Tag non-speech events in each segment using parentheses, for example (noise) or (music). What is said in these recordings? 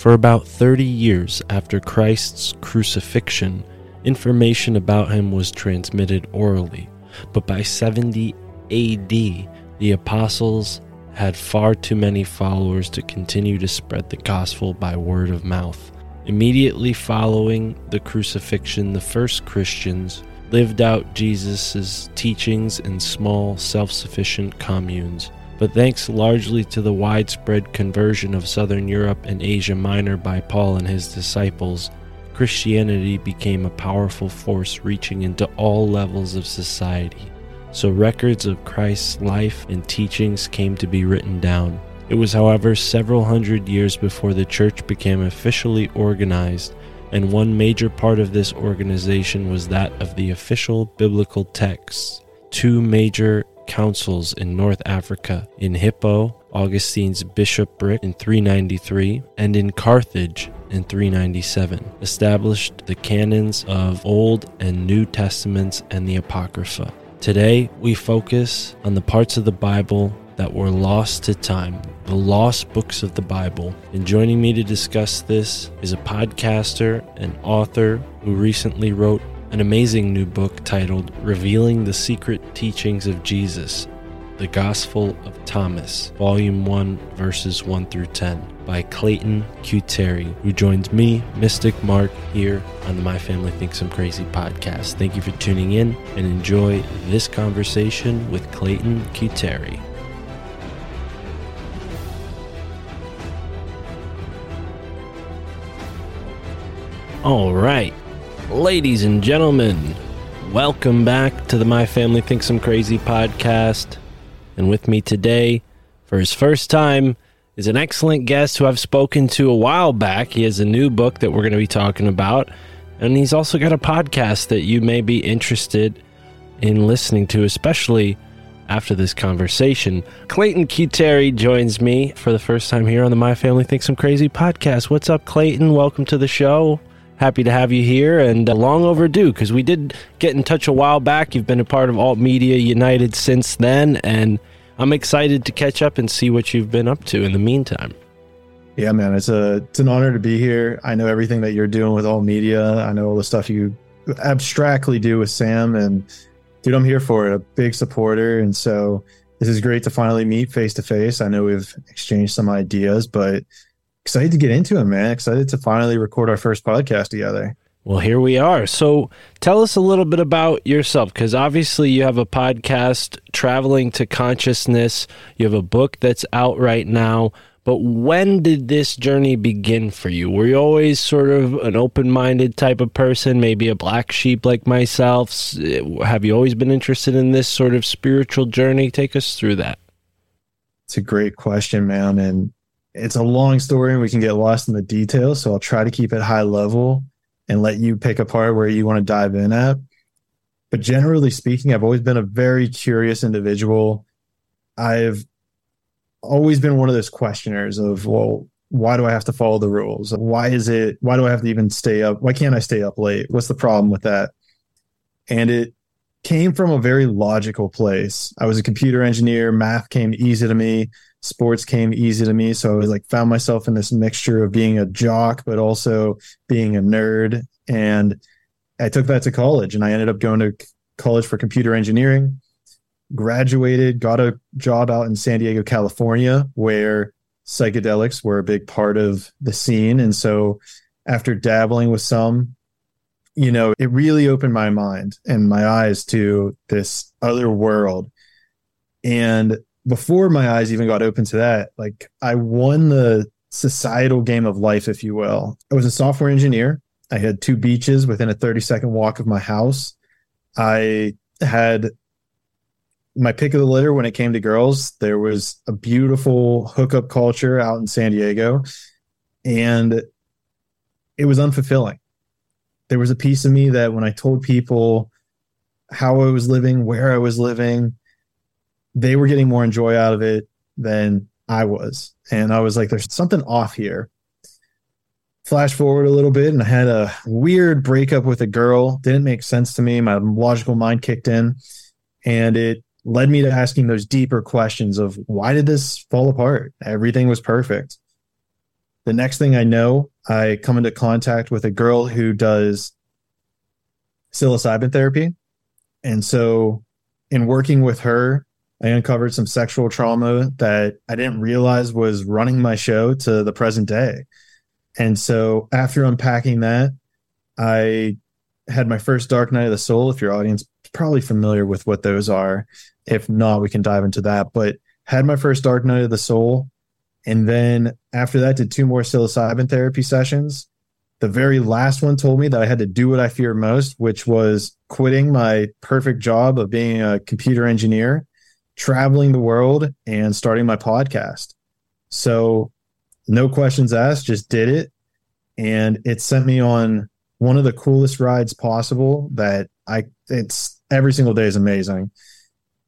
For about 30 years after Christ's crucifixion, information about him was transmitted orally, but by 70 AD, the apostles had far too many followers to continue to spread the gospel by word of mouth. Immediately following the crucifixion, the first Christians lived out Jesus' teachings in small, self sufficient communes. But thanks largely to the widespread conversion of Southern Europe and Asia Minor by Paul and his disciples, Christianity became a powerful force reaching into all levels of society. So records of Christ's life and teachings came to be written down. It was, however, several hundred years before the church became officially organized, and one major part of this organization was that of the official biblical texts. Two major councils in North Africa, in Hippo, Augustine's bishopric in 393, and in Carthage in 397, established the canons of Old and New Testaments and the Apocrypha. Today, we focus on the parts of the Bible that were lost to time, the lost books of the Bible. And joining me to discuss this is a podcaster and author who recently wrote an amazing new book titled Revealing the Secret Teachings of Jesus The Gospel of Thomas, Volume 1, verses 1 through 10, by Clayton Cuteri, who joins me, Mystic Mark, here on the My Family Thinks I'm Crazy podcast. Thank you for tuning in and enjoy this conversation with Clayton Cuteri. All right, ladies and gentlemen, welcome back to the My Family Thinks I'm Crazy podcast. And with me today, for his first time, is an excellent guest who I've spoken to a while back. He has a new book that we're going to be talking about, and he's also got a podcast that you may be interested in listening to, especially after this conversation. Clayton. Terry joins me for the first time here on the My Family Thinks I'm Crazy podcast. What's up, Clayton? Welcome to the show. Happy to have you here and uh, long overdue because we did get in touch a while back. You've been a part of Alt Media United since then, and I'm excited to catch up and see what you've been up to in the meantime. Yeah, man, it's a it's an honor to be here. I know everything that you're doing with Alt Media. I know all the stuff you abstractly do with Sam, and dude, I'm here for it. A big supporter, and so this is great to finally meet face to face. I know we've exchanged some ideas, but excited to get into it, man. Excited to finally record our first podcast together. Well, here we are. So tell us a little bit about yourself because obviously you have a podcast, Traveling to Consciousness. You have a book that's out right now. But when did this journey begin for you? Were you always sort of an open minded type of person, maybe a black sheep like myself? Have you always been interested in this sort of spiritual journey? Take us through that. It's a great question, man. And it's a long story and we can get lost in the details. So I'll try to keep it high level and let you pick apart where you want to dive in at. But generally speaking, I've always been a very curious individual. I've always been one of those questioners of, well, why do I have to follow the rules? Why is it, why do I have to even stay up? Why can't I stay up late? What's the problem with that? And it came from a very logical place. I was a computer engineer, math came easy to me, sports came easy to me. So I was like found myself in this mixture of being a jock, but also being a nerd. And I took that to college and I ended up going to college for computer engineering, graduated, got a job out in San Diego, California, where psychedelics were a big part of the scene. And so after dabbling with some, you know, it really opened my mind and my eyes to this other world. And before my eyes even got open to that, like I won the societal game of life, if you will. I was a software engineer. I had two beaches within a 30 second walk of my house. I had my pick of the litter when it came to girls. There was a beautiful hookup culture out in San Diego, and it was unfulfilling. There was a piece of me that when I told people how I was living, where I was living, they were getting more enjoy out of it than I was. And I was like, there's something off here. Flash forward a little bit, and I had a weird breakup with a girl. Didn't make sense to me. My logical mind kicked in, and it led me to asking those deeper questions of why did this fall apart? Everything was perfect. The next thing I know, I come into contact with a girl who does psilocybin therapy. And so, in working with her, I uncovered some sexual trauma that I didn't realize was running my show to the present day. And so, after unpacking that, I had my first Dark Night of the Soul. If your audience is probably familiar with what those are, if not, we can dive into that. But had my first Dark Night of the Soul, and then after that, did two more psilocybin therapy sessions. The very last one told me that I had to do what I fear most, which was quitting my perfect job of being a computer engineer, traveling the world, and starting my podcast. So, no questions asked, just did it. And it sent me on one of the coolest rides possible that I, it's every single day is amazing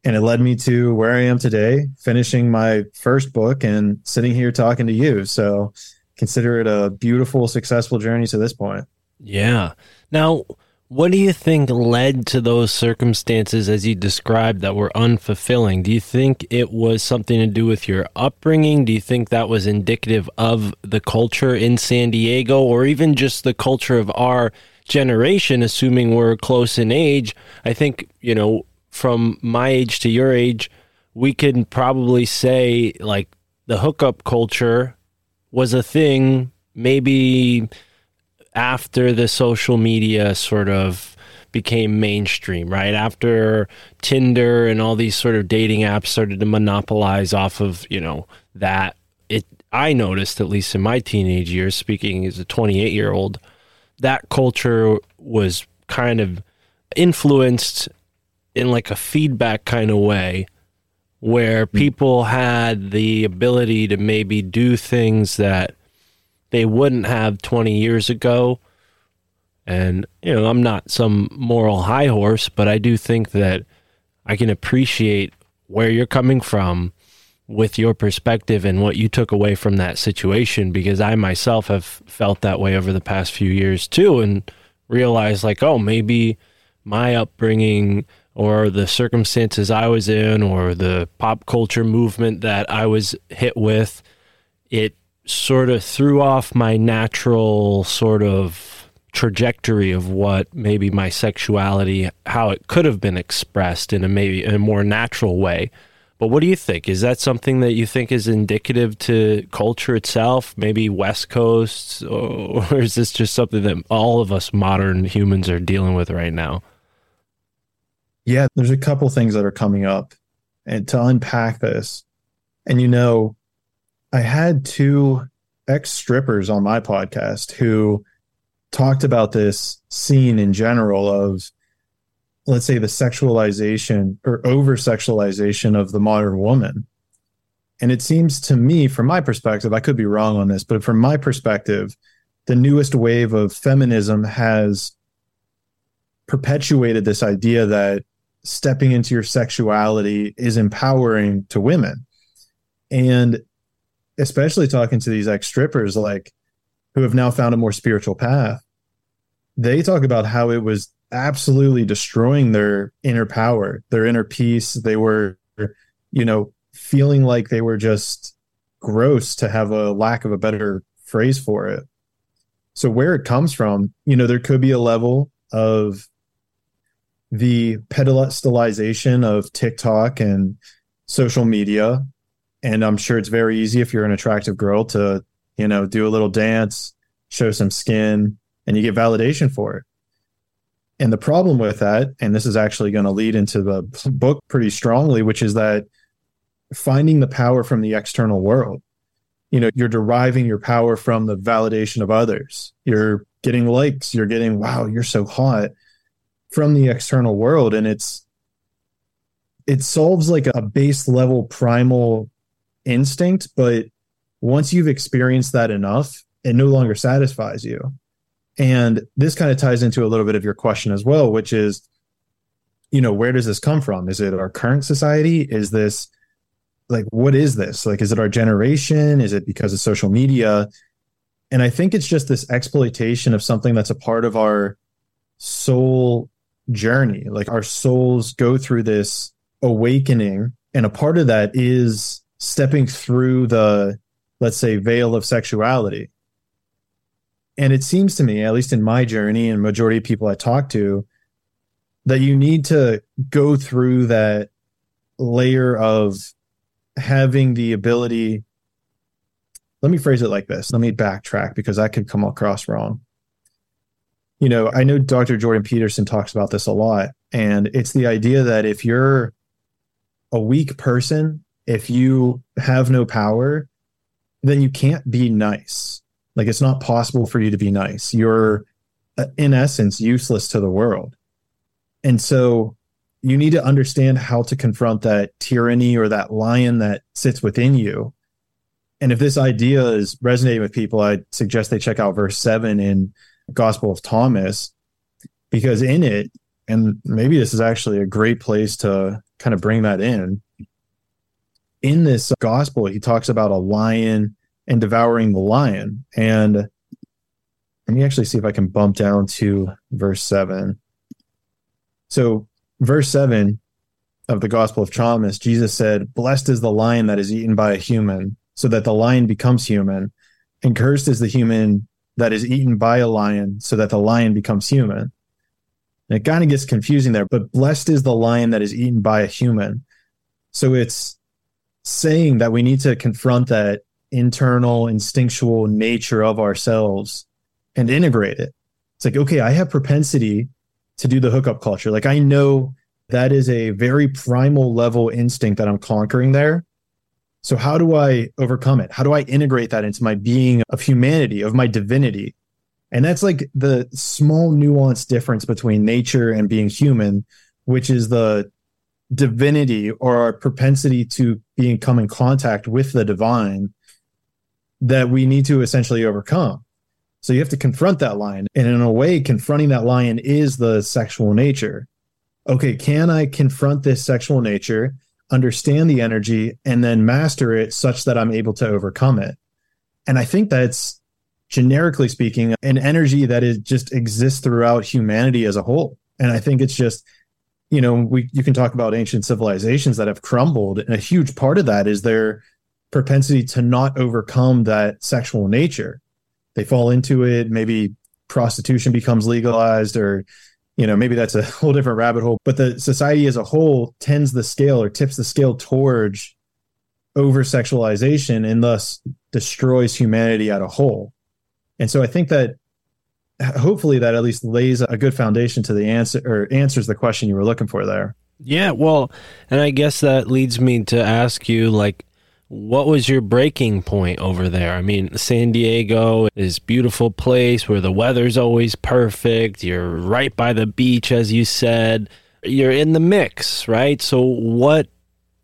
and it led me to where I am today, finishing my first book and sitting here talking to you. So consider it a beautiful, successful journey to this point. Yeah. Now, what do you think led to those circumstances as you described that were unfulfilling? Do you think it was something to do with your upbringing? Do you think that was indicative of the culture in San Diego or even just the culture of our generation, assuming we're close in age? I think, you know, from my age to your age, we can probably say like the hookup culture was a thing maybe after the social media sort of became mainstream, right? After Tinder and all these sort of dating apps started to monopolize off of, you know, that it I noticed at least in my teenage years speaking as a 28-year-old that culture was kind of influenced in like a feedback kind of way where hmm. people had the ability to maybe do things that they wouldn't have 20 years ago. And you know I'm not some moral high horse but I do think that I can appreciate where you're coming from with your perspective and what you took away from that situation because I myself have felt that way over the past few years too and realized like oh maybe my upbringing or the circumstances I was in or the pop culture movement that I was hit with, it sort of threw off my natural sort of trajectory of what maybe my sexuality, how it could have been expressed in a maybe in a more natural way. But what do you think? Is that something that you think is indicative to culture itself, maybe West Coast, (laughs) or is this just something that all of us modern humans are dealing with right now? Yeah, there's a couple things that are coming up. And to unpack this, and you know, I had two ex strippers on my podcast who talked about this scene in general of, let's say, the sexualization or over sexualization of the modern woman. And it seems to me, from my perspective, I could be wrong on this, but from my perspective, the newest wave of feminism has perpetuated this idea that stepping into your sexuality is empowering to women. And especially talking to these ex strippers, like who have now found a more spiritual path, they talk about how it was absolutely destroying their inner power, their inner peace. They were, you know, feeling like they were just gross to have a lack of a better phrase for it. So, where it comes from, you know, there could be a level of the pedestalization of TikTok and social media. And I'm sure it's very easy if you're an attractive girl to, you know, do a little dance, show some skin, and you get validation for it. And the problem with that, and this is actually going to lead into the book pretty strongly, which is that finding the power from the external world. You know, you're deriving your power from the validation of others. You're getting likes, you're getting, wow, you're so hot from the external world. And it's, it solves like a base level primal instinct, but once you've experienced that enough, it no longer satisfies you. And this kind of ties into a little bit of your question as well, which is, you know, where does this come from? Is it our current society? Is this like, what is this? Like, is it our generation? Is it because of social media? And I think it's just this exploitation of something that's a part of our soul journey. Like, our souls go through this awakening. And a part of that is stepping through the, let's say, veil of sexuality and it seems to me, at least in my journey and majority of people I talk to, that you need to go through that layer of having the ability. Let me phrase it like this. Let me backtrack because that could come across wrong. You know, I know Dr. Jordan Peterson talks about this a lot, and it's the idea that if you're a weak person, if you have no power, then you can't be nice like it's not possible for you to be nice. You're uh, in essence useless to the world. And so you need to understand how to confront that tyranny or that lion that sits within you. And if this idea is resonating with people, I suggest they check out verse 7 in Gospel of Thomas because in it and maybe this is actually a great place to kind of bring that in. In this gospel, he talks about a lion and devouring the lion. And let me actually see if I can bump down to verse 7. So, verse 7 of the Gospel of Thomas, Jesus said, Blessed is the lion that is eaten by a human, so that the lion becomes human, and cursed is the human that is eaten by a lion, so that the lion becomes human. And it kind of gets confusing there, but blessed is the lion that is eaten by a human. So it's saying that we need to confront that internal instinctual nature of ourselves and integrate it. It's like, okay, I have propensity to do the hookup culture. Like I know that is a very primal level instinct that I'm conquering there. So how do I overcome it? How do I integrate that into my being of humanity, of my divinity? And that's like the small nuance difference between nature and being human, which is the divinity or our propensity to being come in contact with the divine that we need to essentially overcome. So you have to confront that lion. And in a way, confronting that lion is the sexual nature. Okay, can I confront this sexual nature, understand the energy, and then master it such that I'm able to overcome it? And I think that's generically speaking, an energy that is just exists throughout humanity as a whole. And I think it's just, you know, we you can talk about ancient civilizations that have crumbled, and a huge part of that is their propensity to not overcome that sexual nature. They fall into it. Maybe prostitution becomes legalized, or, you know, maybe that's a (laughs) whole different rabbit hole. But the society as a whole tends the scale or tips the scale towards over sexualization and thus destroys humanity at a whole. And so I think that hopefully that at least lays a good foundation to the answer or answers the question you were looking for there. Yeah, well, and I guess that leads me to ask you like what was your breaking point over there? I mean, San Diego is beautiful place where the weather's always perfect. You're right by the beach, as you said. You're in the mix, right? So, what,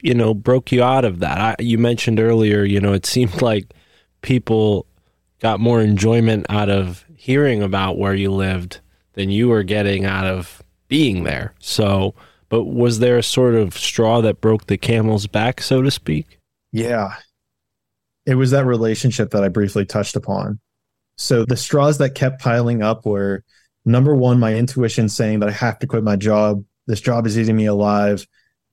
you know, broke you out of that? I, you mentioned earlier, you know, it seemed like people got more enjoyment out of hearing about where you lived than you were getting out of being there. So, but was there a sort of straw that broke the camel's back, so to speak? Yeah. It was that relationship that I briefly touched upon. So the straws that kept piling up were number one, my intuition saying that I have to quit my job. This job is eating me alive.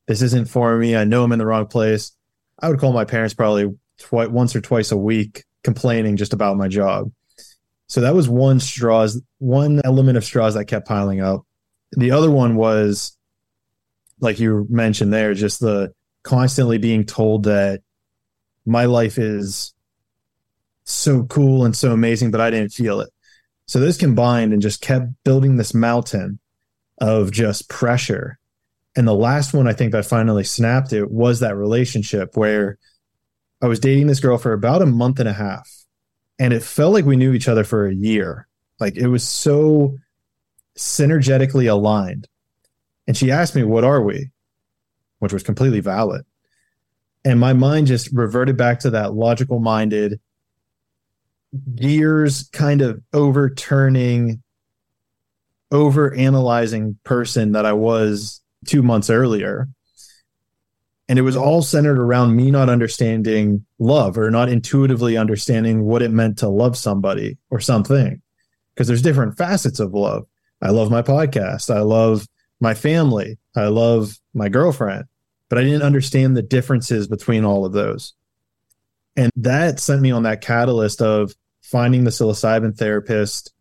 This isn't for me. I know I'm in the wrong place. I would call my parents probably twi- once or twice a week complaining just about my job. So that was one straws, one element of straws that kept piling up. The other one was, like you mentioned there, just the constantly being told that my life is so cool and so amazing, but I didn't feel it. So those combined and just kept building this mountain of just pressure. And the last one I think that finally snapped it was that relationship where I was dating this girl for about a month and a half. And it felt like we knew each other for a year. Like it was so synergetically aligned. And she asked me, What are we? Which was completely valid. And my mind just reverted back to that logical minded, gears kind of overturning, over analyzing person that I was two months earlier. And it was all centered around me not understanding love or not intuitively understanding what it meant to love somebody or something. Because there's different facets of love. I love my podcast. I love my family. I love my girlfriend. But I didn't understand the differences between all of those. And that sent me on that catalyst of finding the psilocybin therapist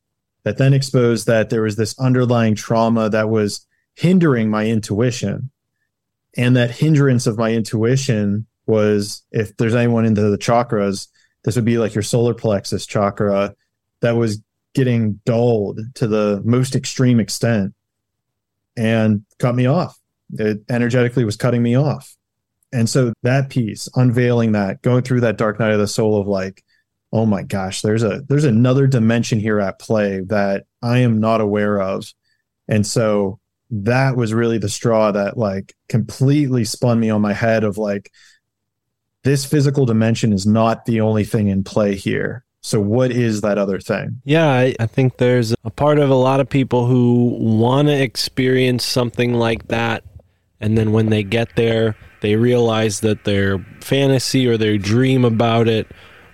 that then exposed that there was this underlying trauma that was hindering my intuition and that hindrance of my intuition was if there's anyone into the chakras, this would be like your solar plexus chakra that was getting dulled to the most extreme extent and cut me off. It energetically was cutting me off. And so that piece, unveiling that, going through that dark night of the soul of like, oh my gosh, there's a there's another dimension here at play that I am not aware of. And so that was really the straw that like completely spun me on my head of like this physical dimension is not the only thing in play here so what is that other thing Yeah, I, I think there's a part of a lot of people who want to experience something like that. And then when they get there, they realize that their fantasy or their dream about it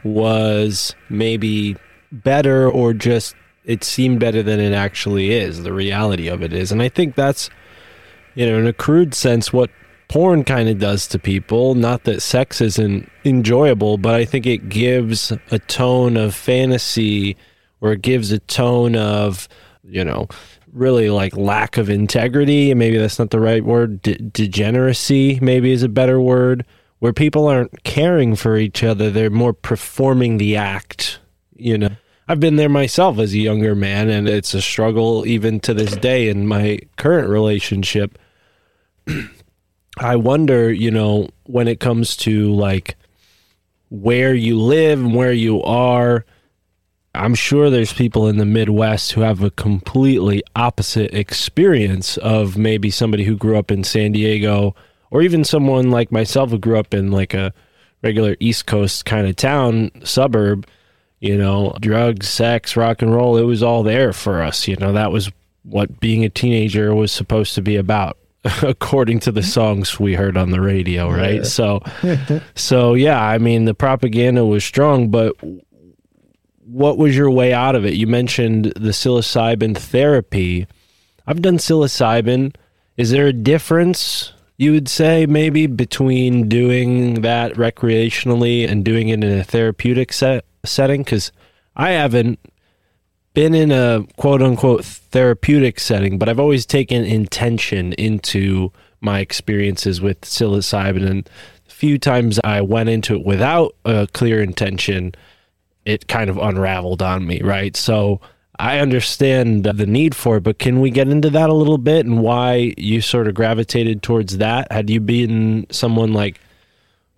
was maybe better or just it seemed better than it actually is. The reality of it is. And I think that's, you know, in a crude sense, what porn kind of does to people. Not that sex isn't enjoyable, but I think it gives a tone of fantasy or it gives a tone of, you know, really like lack of integrity. Maybe that's not the right word. De- degeneracy, maybe is a better word, where people aren't caring for each other. They're more performing the act, you know. I've been there myself as a younger man, and it's a struggle even to this day in my current relationship. (clears throat) I wonder, you know, when it comes to like where you live and where you are, I'm sure there's people in the Midwest who have a completely opposite experience of maybe somebody who grew up in San Diego or even someone like myself who grew up in like a regular East Coast kind of town, suburb, you know, drugs, sex, rock and roll, it was all there for us. You know, that was what being a teenager was supposed to be about (laughs) according to the songs we heard on the radio, right? Yeah. So (laughs) so yeah, I mean the propaganda was strong, but what was your way out of it? You mentioned the psilocybin therapy. I've done psilocybin. Is there a difference you would say maybe between doing that recreationally and doing it in a therapeutic set, setting? Because I haven't been in a quote unquote therapeutic setting, but I've always taken intention into my experiences with psilocybin. And the few times I went into it without a clear intention, it kind of unraveled on me, right? So I understand the need for it, but can we get into that a little bit and why you sort of gravitated towards that? Had you been someone like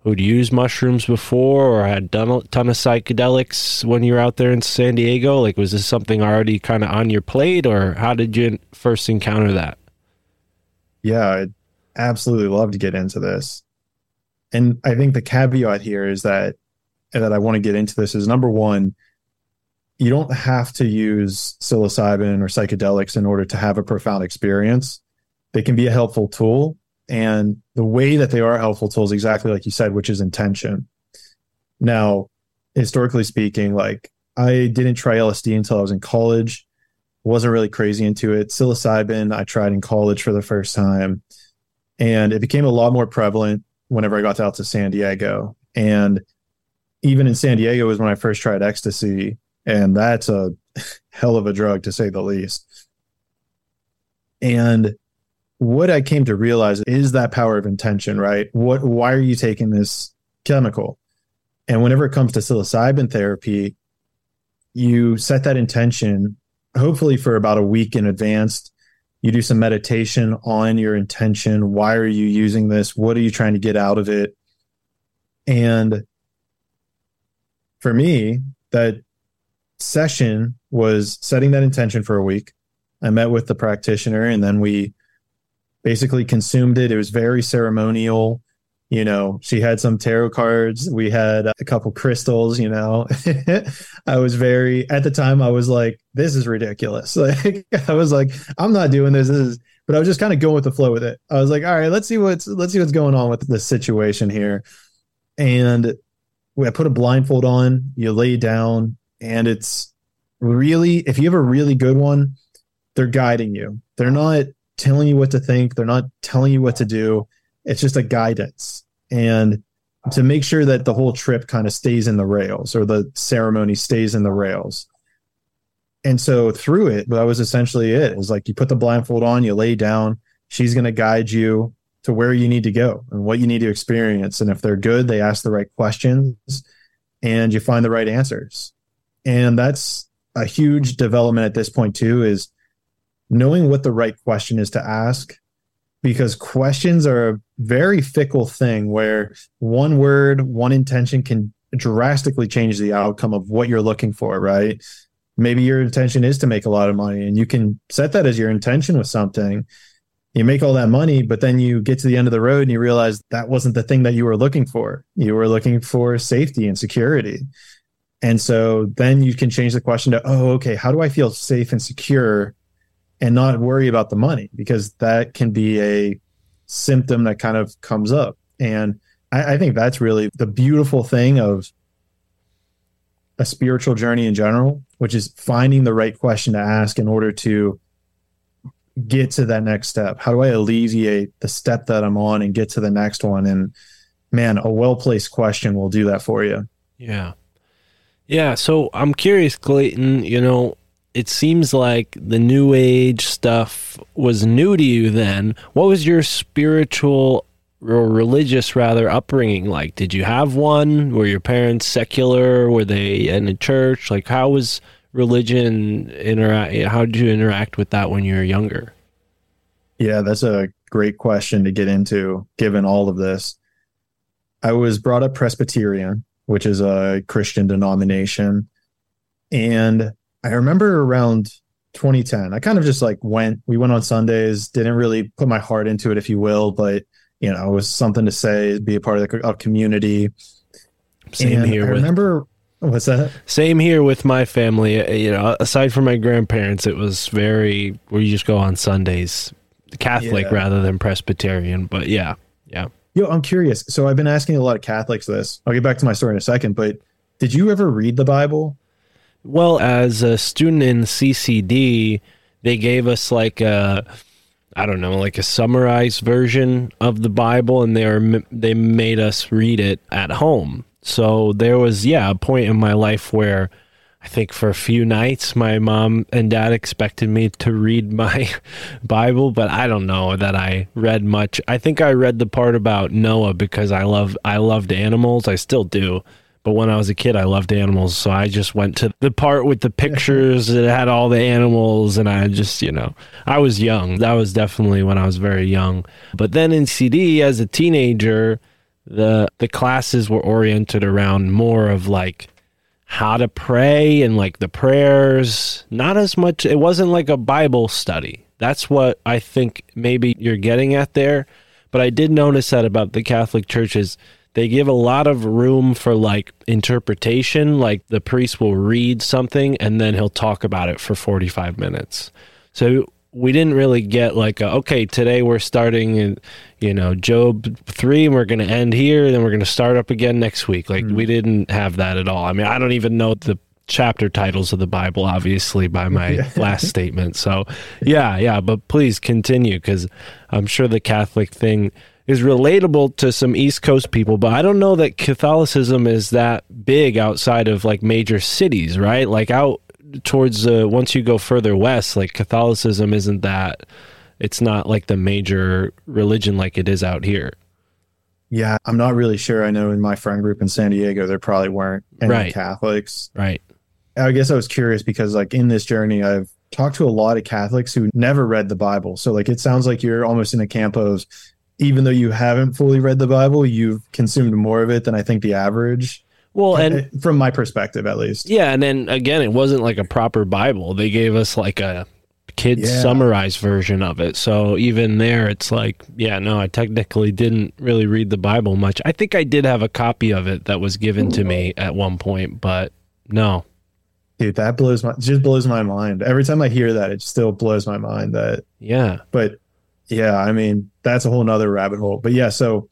who'd used mushrooms before or had done a ton of psychedelics when you were out there in San Diego? Like, was this something already kind of on your plate, or how did you first encounter that? Yeah, I'd absolutely love to get into this. And I think the caveat here is that that I want to get into this is number one, you don't have to use psilocybin or psychedelics in order to have a profound experience. They can be a helpful tool. And the way that they are helpful tools, exactly like you said, which is intention. Now, historically speaking, like I didn't try LSD until I was in college. Wasn't really crazy into it. Psilocybin, I tried in college for the first time. And it became a lot more prevalent whenever I got out to San Diego. And even in San Diego was when I first tried ecstasy. And that's a (laughs) hell of a drug to say the least. And what I came to realize is that power of intention, right? What why are you taking this chemical? And whenever it comes to psilocybin therapy, you set that intention hopefully for about a week in advance. You do some meditation on your intention. Why are you using this? What are you trying to get out of it? And for me, that session was setting that intention for a week. I met with the practitioner and then we basically consumed it. It was very ceremonial. You know, she had some tarot cards. We had a couple crystals, you know. (laughs) I was very at the time I was like, this is ridiculous. (laughs) Like I was like, I'm not doing this. This is but I was just kind of going with the flow with it. I was like, all right, let's see what's let's see what's going on with the situation here. And I put a blindfold on, you lay down, and it's really if you have a really good one, they're guiding you. They're not telling you what to think. They're not telling you what to do. It's just a guidance. And to make sure that the whole trip kind of stays in the rails or the ceremony stays in the rails. And so through it, that was essentially it. It was like you put the blindfold on, you lay down, she's going to guide you to where you need to go and what you need to experience. And if they're good, they ask the right questions and you find the right answers. And that's a huge development at this point, too, is knowing what the right question is to ask because questions are a very fickle thing where one word, one intention can drastically change the outcome of what you're looking for, right? Maybe your intention is to make a lot of money and you can set that as your intention with something. You make all that money, but then you get to the end of the road and you realize that wasn't the thing that you were looking for. You were looking for safety and security. And so then you can change the question to, oh, okay, how do I feel safe and secure and not worry about the money because that can be a symptom that kind of comes up. And I, I think that's really the beautiful thing of a spiritual journey in general, which is finding the right question to ask in order to get to that next step. How do I alleviate the step that I'm on and get to the next one? And man, a well placed question will do that for you. Yeah. Yeah. So I'm curious, Clayton, you know, it seems like the new age stuff was new to you then. What was your spiritual or religious rather upbringing like? Did you have one? Were your parents secular? Were they in a church? Like how was religion interact how did you interact with that when you were younger? Yeah, that's a great question to get into given all of this. I was brought up Presbyterian, which is a Christian denomination. And I remember around 2010, I kind of just like went, we went on Sundays, didn't really put my heart into it, if you will, but you know, it was something to say, be a part of the of community. Same and here. I with, remember, what's that? Same here with my family. Uh, You know, aside from my grandparents, it was very where you just go on Sundays, Catholic Yeah. rather than Presbyterian. But yeah, yeah. Yo, I'm curious. So I've been asking a lot of Catholics this. I'll get back to my story in a second, but did you ever read the Bible? Well, as a student in CCD, they gave us like a, I don't know, like a summarized version of the Bible, and they are they made us read it at home. So there was, yeah, a point in my life where I think for a few nights, my mom and dad expected me to read my (laughs) Bible, but I don't know that I read much. I think I read the part about Noah because I love I loved animals. I still do. But when I was a kid, I loved animals, so I just went to the part with the pictures that had all the animals, and I just, you know, I was young. That was definitely when I was very young. But then in CD, as a teenager, the the classes were oriented around more of like how to pray and like the prayers not as much it wasn't like a bible study that's what i think maybe you're getting at there but i did notice that about the catholic churches they give a lot of room for like interpretation like the priest will read something and then he'll talk about it for 45 minutes. So we didn't really get like a, okay today we're starting in you know Job 3 and we're going to end here then we're going to start up again next week. Like hmm. we didn't have that at all. I mean i don't even know the chapter titles of the bible obviously by my (laughs) last statement. So yeah yeah but please continue because i'm sure the catholic thing is relatable to some east coast people but i don't know that catholicism is that big outside of like major cities right like out towards uh, once you go further west, like Catholicism isn't that. It's not like the major religion like it is out here. Yeah, I'm not really sure. I know in my friend group in San Diego, there probably weren't any Right. Catholics. Right. I guess I was curious because, like, in this journey, I've talked to a lot of Catholics who never read the Bible. So, like, it sounds like you're almost in a camp of, even though you haven't fully read the Bible, you've consumed more of it than I think the average, Well, and from my perspective, at least. yeah, and then again, it wasn't like a proper Bible. They gave us like a kids Yeah. summarized version of it. So even there, it's like, yeah, no, I technically didn't really read the Bible much. I think I did have a copy of it that was given to me at one point, but no. Dude, that blows my just blows my mind. Every time I hear that, it still blows my mind that Yeah. but yeah, I mean, that's a whole nother rabbit hole. But yeah, so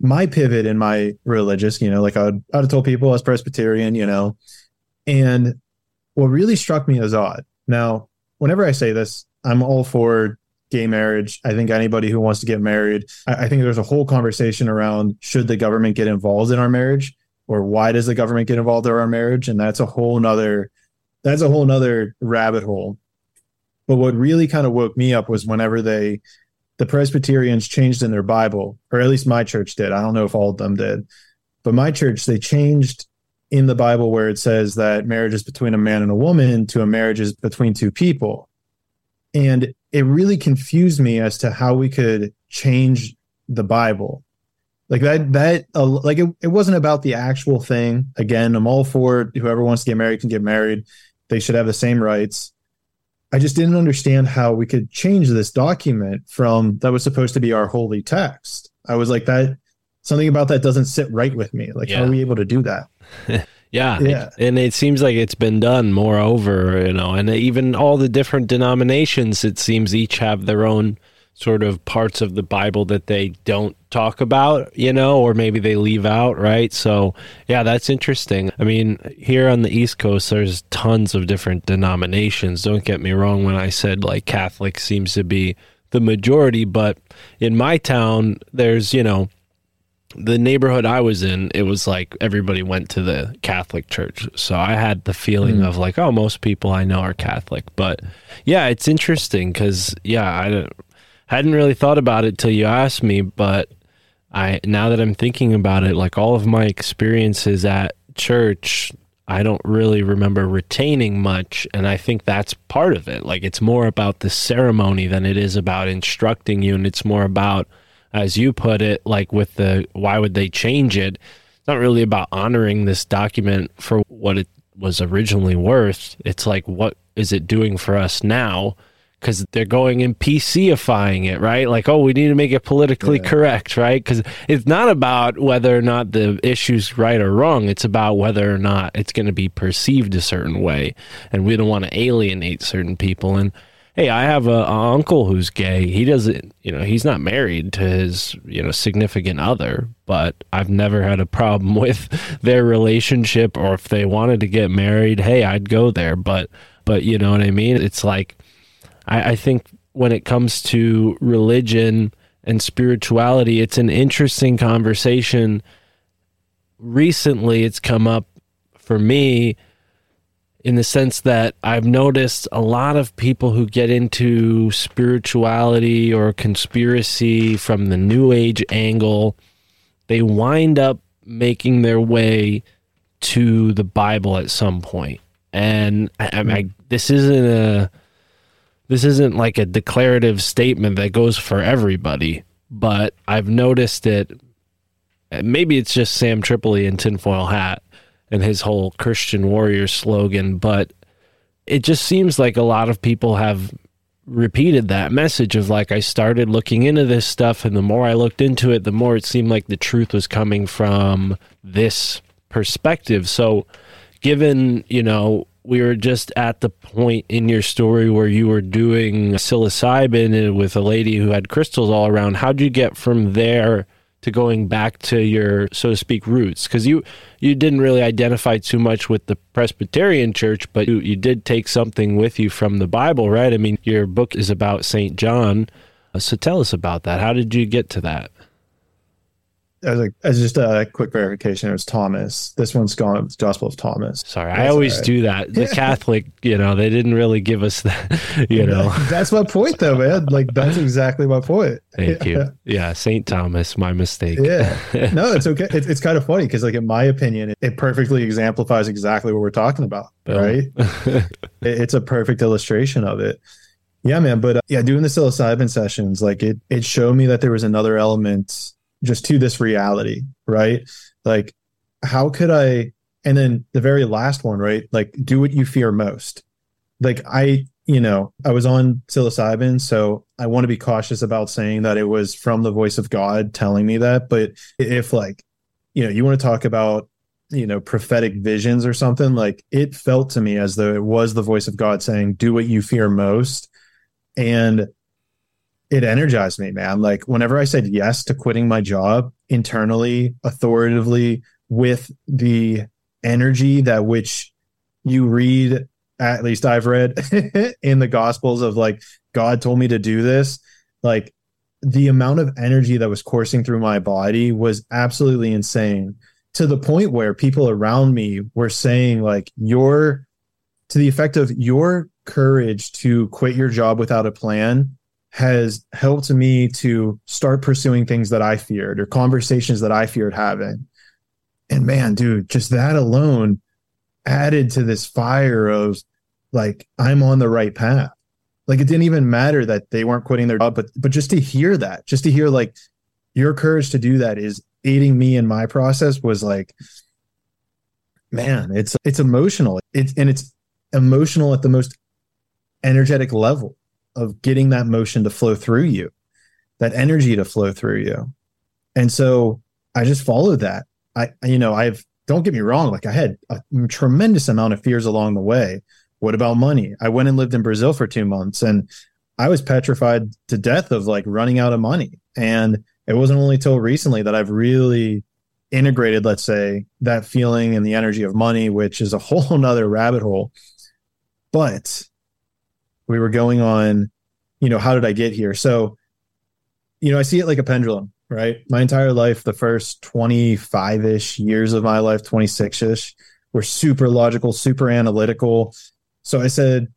my pivot in my religious, you know, like I would, I'd have told people I was Presbyterian, you know, and what really struck me as odd. Now, whenever I say this, I'm all for gay marriage. I think anybody who wants to get married, I, I think there's a whole conversation around should the government get involved in our marriage or why does the government get involved in our marriage? And that's a whole nother, that's a whole nother rabbit hole. But what really kind of woke me up was whenever they, the Presbyterians changed in their Bible, or at least my church did. I don't know if all of them did, but my church, they changed in the Bible where it says that marriage is between a man and a woman to a marriage is between two people. And it really confused me as to how we could change the Bible. Like that, that, uh, like it, it wasn't about the actual thing. Again, I'm all for it. whoever wants to get married can get married. They should have the same rights. I just didn't understand how we could change this document from that was supposed to be our holy text. I was like that something about that doesn't sit right with me. Like how are we able to do that? (laughs) Yeah, Yeah. it- and it seems like it's been done moreover, you know, and even all the different denominations, it seems each have their own sort of parts of the Bible that they don't talk about, you know, or maybe they leave out, right? So, yeah, that's interesting. I mean, here on the East Coast, there's tons of different denominations. Don't get me wrong when I said like Catholic seems to be the majority, but in my town, there's, you know, the neighborhood I was in, it was like everybody went to the Catholic church. So I had the feeling hmm. of like, oh, most people I know are Catholic. But yeah, it's interesting because, yeah, I don't- hadn't really thought about it till you asked me. But I, now that I'm thinking about it, like all of my experiences at church, I don't really remember retaining much. And I think that's part of it. Like it's more about the ceremony than it is about instructing you. And it's more about, as you put it, like with the why would they change it? It's not really about honoring this document for what it was originally worth. It's like, what is it doing for us now? Because they're going and PCifying it, right? Like, oh, we need to make it politically correct, right? Because it's not about whether or not the issue's right or wrong. It's about whether or not it's going to be perceived a certain way. And we don't want to alienate certain people. And hey, I have a, a uncle who's gay. He doesn't, you know, he's not married to his, you know, significant other, but I've never had a problem (laughs) with their relationship or if they wanted to get married, hey, I'd go there. But, but you know what I mean? It's like, I, I think when it comes to religion and spirituality, it's an interesting conversation. Recently, it's come up for me in the sense that I've noticed a lot of people who get into spirituality or conspiracy from the new age angle, they wind up making their way to the Bible at some point. And I, I, hmm. I, this isn't a this isn't like a declarative statement that goes for everybody, but I've noticed it. Maybe it's just Sam Tripoli in tinfoil hat and his whole Christian warrior slogan, but it just seems like a lot of people have repeated that message of like I started looking into this stuff and the more I looked into it the more it seemed like the truth was coming from this perspective. So given you know we were just at the point in your story where you were doing psilocybin with a lady who had crystals all around. How'd you get from there to going back to your so to speak roots? Because you you didn't really identify too much with the presbyterian church but you, you did take something with you from the bible right? I mean your book is about saint john. Uh, so tell us about that. How did you get to that As, a, as just a quick verification, it was Thomas. This one's gone. It's Gospel of Thomas. sorry i always right. do that the (laughs) catholic you know they didn't really give us that (laughs) you know that's my point, though, man. Like that's exactly my point. thank you yeah saint thomas my mistake Yeah. (laughs) No, it's okay. It's, it's kind of funny because, like, in my opinion, it, it perfectly exemplifies exactly what we're talking about, Boom. right? It- it's a perfect illustration of it. Yeah, man. But uh, yeah, doing the psilocybin sessions, like it, it showed me that there was another element just to this reality, right? Like, how could I? And then the very last one, right? Like, do what you fear most. Like, I, you know, I was on psilocybin, so I want to be cautious about saying that it was from the voice of God telling me that. But if, like, you know, you want to talk about you know prophetic visions or something like it felt to me as though it was the voice of god saying do what you fear most and it energized me man. Like whenever i said yes to quitting my job internally authoritatively with the energy that which you read at least i've read (laughs) in the gospels of like god told me to do this like the amount of energy that was coursing through my body was absolutely insane to the point where people around me were saying like your to the effect of your courage to quit your job without a plan has helped me to start pursuing things that I feared or conversations that I feared having. And man, dude, just that alone added to this fire of like I'm on the right path. Like it didn't even matter that they weren't quitting their job, but but just to hear that, just to hear like your courage to do that is aiding me in my process was like man it's it's emotional it's and it's emotional at the most energetic level of getting that motion to flow through you that energy to flow through you. And so i just followed that. I you know i've don't get me wrong like i had a tremendous amount of fears along the way. What about money? I went and lived in brazil for two months and i was petrified to death of like running out of money. And it wasn't only till recently that I've really integrated, let's say, that feeling and the energy of money, which is a (laughs) whole nother rabbit hole. But we were going on, you know, how did I get here? So, you know, I see it like a pendulum, right? My entire life, the first 25 ish years of my life, 26 ish, were super logical, super analytical. So I said,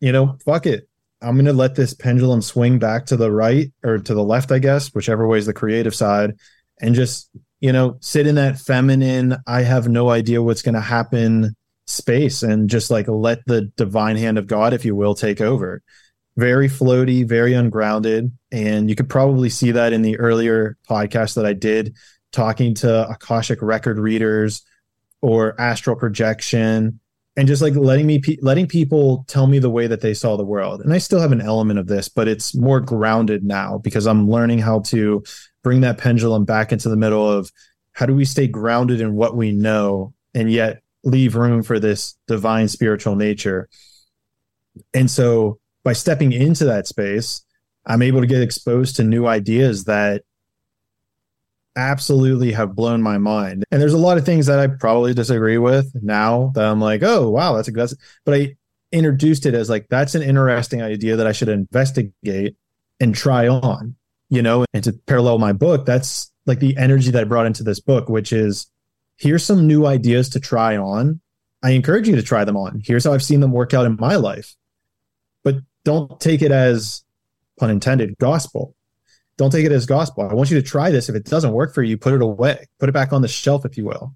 you know, fuck it. I'm going to let this pendulum swing back to the right or to the left, I guess, whichever way is the creative side, and just, you know, sit in that feminine, I have no idea what's going to happen space and just like let the divine hand of God, if you will, take over. Very floaty, very ungrounded. And you could probably see that in the earlier podcast that I did talking to Akashic record readers or astral projection and just like letting me pe- letting people tell me the way that they saw the world and i still have an element of this but it's more grounded now because i'm learning how to bring that pendulum back into the middle of how do we stay grounded in what we know and yet leave room for this divine spiritual nature and so by stepping into that space i'm able to get exposed to new ideas that absolutely have blown my mind. And there's a lot of things that I probably disagree with now that I'm like, oh wow, that's a that's but I introduced it as like that's an interesting idea that I should investigate and try on, you know, and to parallel my book, that's like the energy that I brought into this book, which is here's some new ideas to try on. I encourage you to try them on. Here's how I've seen them work out in my life. But don't take it as pun intended gospel don't take it as gospel. I want you to try this. If it doesn't work for you, put it away, put it back on the shelf, if you will.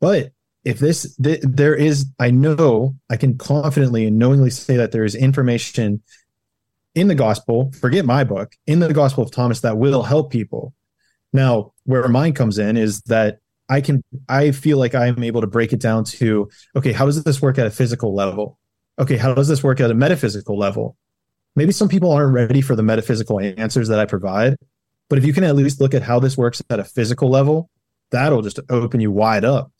But if this, th- there is, I know I can confidently and knowingly say that there is information in the gospel, forget my book, in the gospel of Thomas that will help people. Now, where mine comes in is that I can I feel like I'm able to break it down to okay, how does this work at a physical level? Okay, how does this work at a metaphysical level? Maybe some people aren't ready for the metaphysical answers that I provide, but if you can at least look at how this works at a physical level, that'll just open you wide up.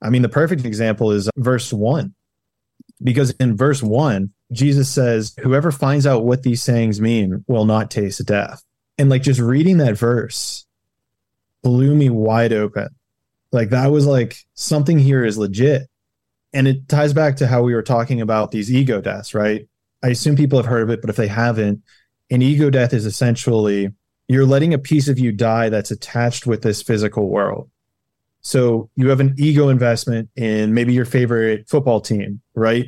I mean, the perfect example is verse 1. Because in verse 1, Jesus says, Whoever finds out what these sayings mean will not taste death. And like just reading that verse blew me wide open. Like that was like something here is legit. And it ties back to how we were talking about these ego deaths, right? I assume people have heard of it, but if they haven't, an ego death is essentially you're letting a piece of you die that's attached with this physical world. So you have an ego investment in maybe your favorite football team, right?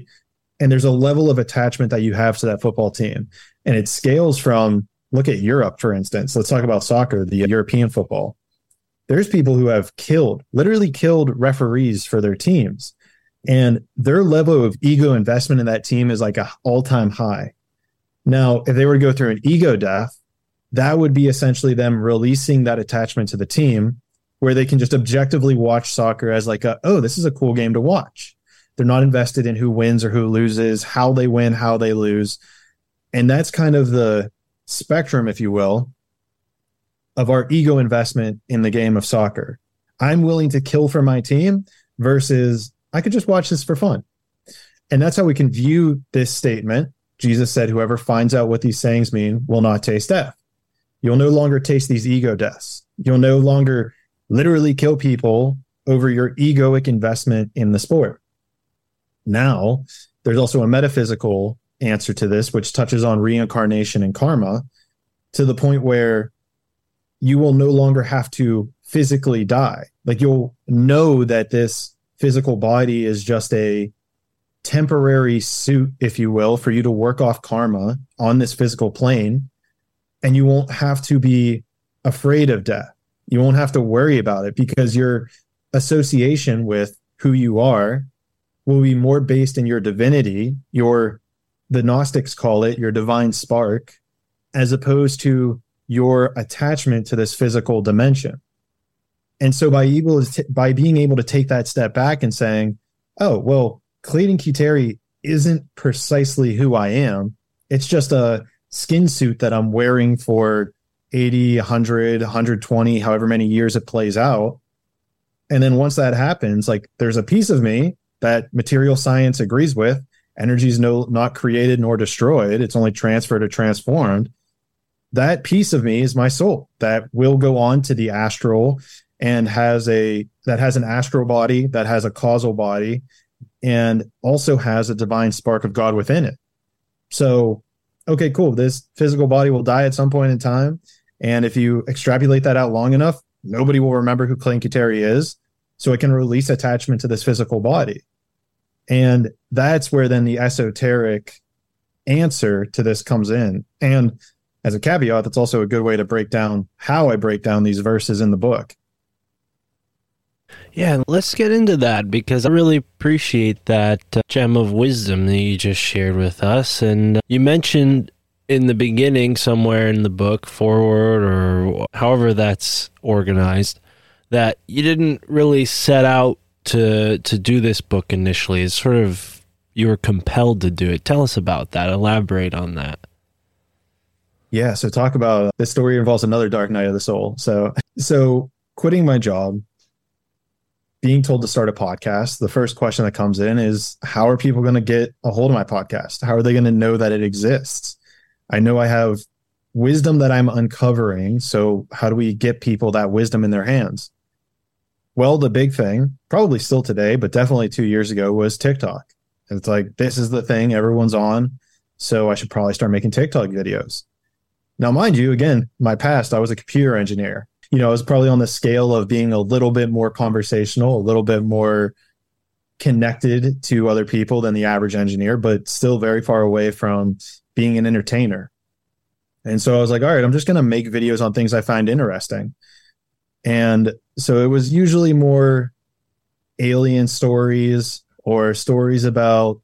And there's a level of attachment that you have to that football team. And it scales from, look at Europe, for instance. Let's talk about soccer, the European football. There's people who have killed, literally killed referees for their teams. And their level of ego investment in that team is like a all time high. Now, if they were to go through an ego death, that would be essentially them releasing that attachment to the team where they can just objectively watch soccer as like a, oh, this is a cool game to watch. They're not invested in who wins or who loses, how they win, how they lose. And that's kind of the spectrum, if you will, of our ego investment in the game of soccer. I'm willing to kill for my team versus I could just watch this for fun. And that's how we can view this statement. Jesus said, Whoever finds out what these sayings mean will not taste death. You'll no longer taste these ego deaths. You'll no longer literally kill people over your egoic investment in the sport. Now, there's also a metaphysical answer to this, which touches on reincarnation and karma to the point where you will no longer have to physically die. Like you'll know that this physical body is just a temporary suit, if you will, for you to work off karma on this physical plane. And you won't have to be afraid of death. You won't have to worry about it because your association with who you are will be more based in your divinity, your the Gnostics call it your divine spark, as opposed to your attachment to this physical dimension. And so by able to, by being able to take that step back and saying, "Oh, well, Clayton Cuteri isn't precisely who I am. It's just a skin suit that I'm wearing for 80, 100, 120, however many years it plays out. And then once that happens, like there's a piece of me that material science agrees with. Energy is no not created nor destroyed. It's only transferred or transformed. That piece of me is my soul that will go on to the astral and has a that has an astral body that has a causal body and also has a divine spark of God within it. So, okay, cool. This physical body will die at some point in time and if you extrapolate that out long enough, nobody will remember who Clayton Cuteri is. So it can release attachment to this physical body. And that's where then the esoteric answer to this comes in. And as a caveat, that's also a good way to break down how I break down these verses in the book. Yeah, let's get into that because I really appreciate that uh, gem of wisdom that you just shared with us. And uh, you mentioned in the beginning, somewhere in the book, forward or however that's organized, that you didn't really set out to to do this book initially. It's sort of you were compelled to do it. Tell us about that. Elaborate on that. Yeah, so talk about this story involves another dark night of the soul. So so quitting my job, being told to start a podcast, the first question that comes in is how are people going to get a hold of my podcast? How are they going to know that it exists? I know I have wisdom that I'm uncovering. So, how do we get people that wisdom in their hands? Well, the big thing, probably still today, but definitely two years ago, was TikTok. It's like, this is the thing everyone's on. So, I should probably start making TikTok videos. Now, mind you, again, my past, I was a computer engineer. You know, I was probably on the scale of being a little bit more conversational, a little bit more connected to other people than the average engineer, but still very far away from being an entertainer. And so I was like, all right, I'm just going to make videos on things I find interesting. And so it was usually more alien stories or stories about,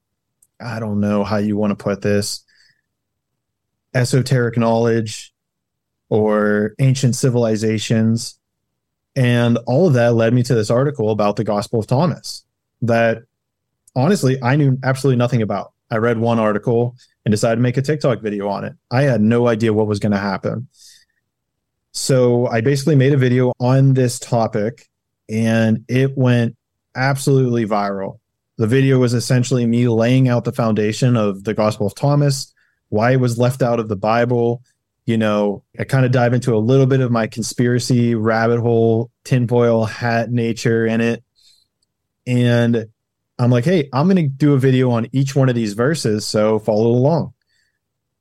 I don't know how you want to put this, esoteric knowledge or ancient civilizations. And all of that led me to this article about the Gospel of Thomas that honestly I knew absolutely nothing about. I read one article and decided to make a TikTok video on it. I had no idea what was going to happen. So I basically made a video on this topic and it went absolutely viral. The video was essentially me laying out the foundation of the Gospel of Thomas, why it was left out of the Bible. You know, I kind of dive into a little bit of my conspiracy rabbit hole, tinfoil hat nature in it. And I'm like, hey, I'm going to do a video on each one of these verses. So follow along.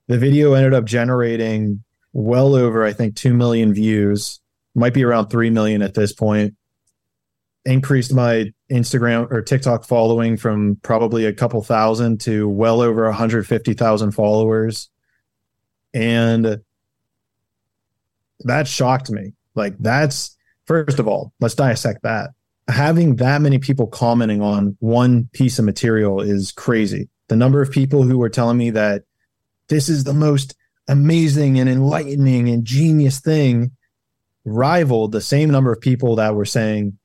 The video ended up generating well over, I think, 2 million views, might be around 3 million at this point. Increased my Instagram or TikTok following from probably a couple thousand to well over 150,000 followers. And that shocked me. Like, that's first of all, let's dissect that having that many people commenting on one piece of material is crazy. The number of people who were telling me that this is the most amazing and enlightening and genius thing rivaled the same number of people that were saying,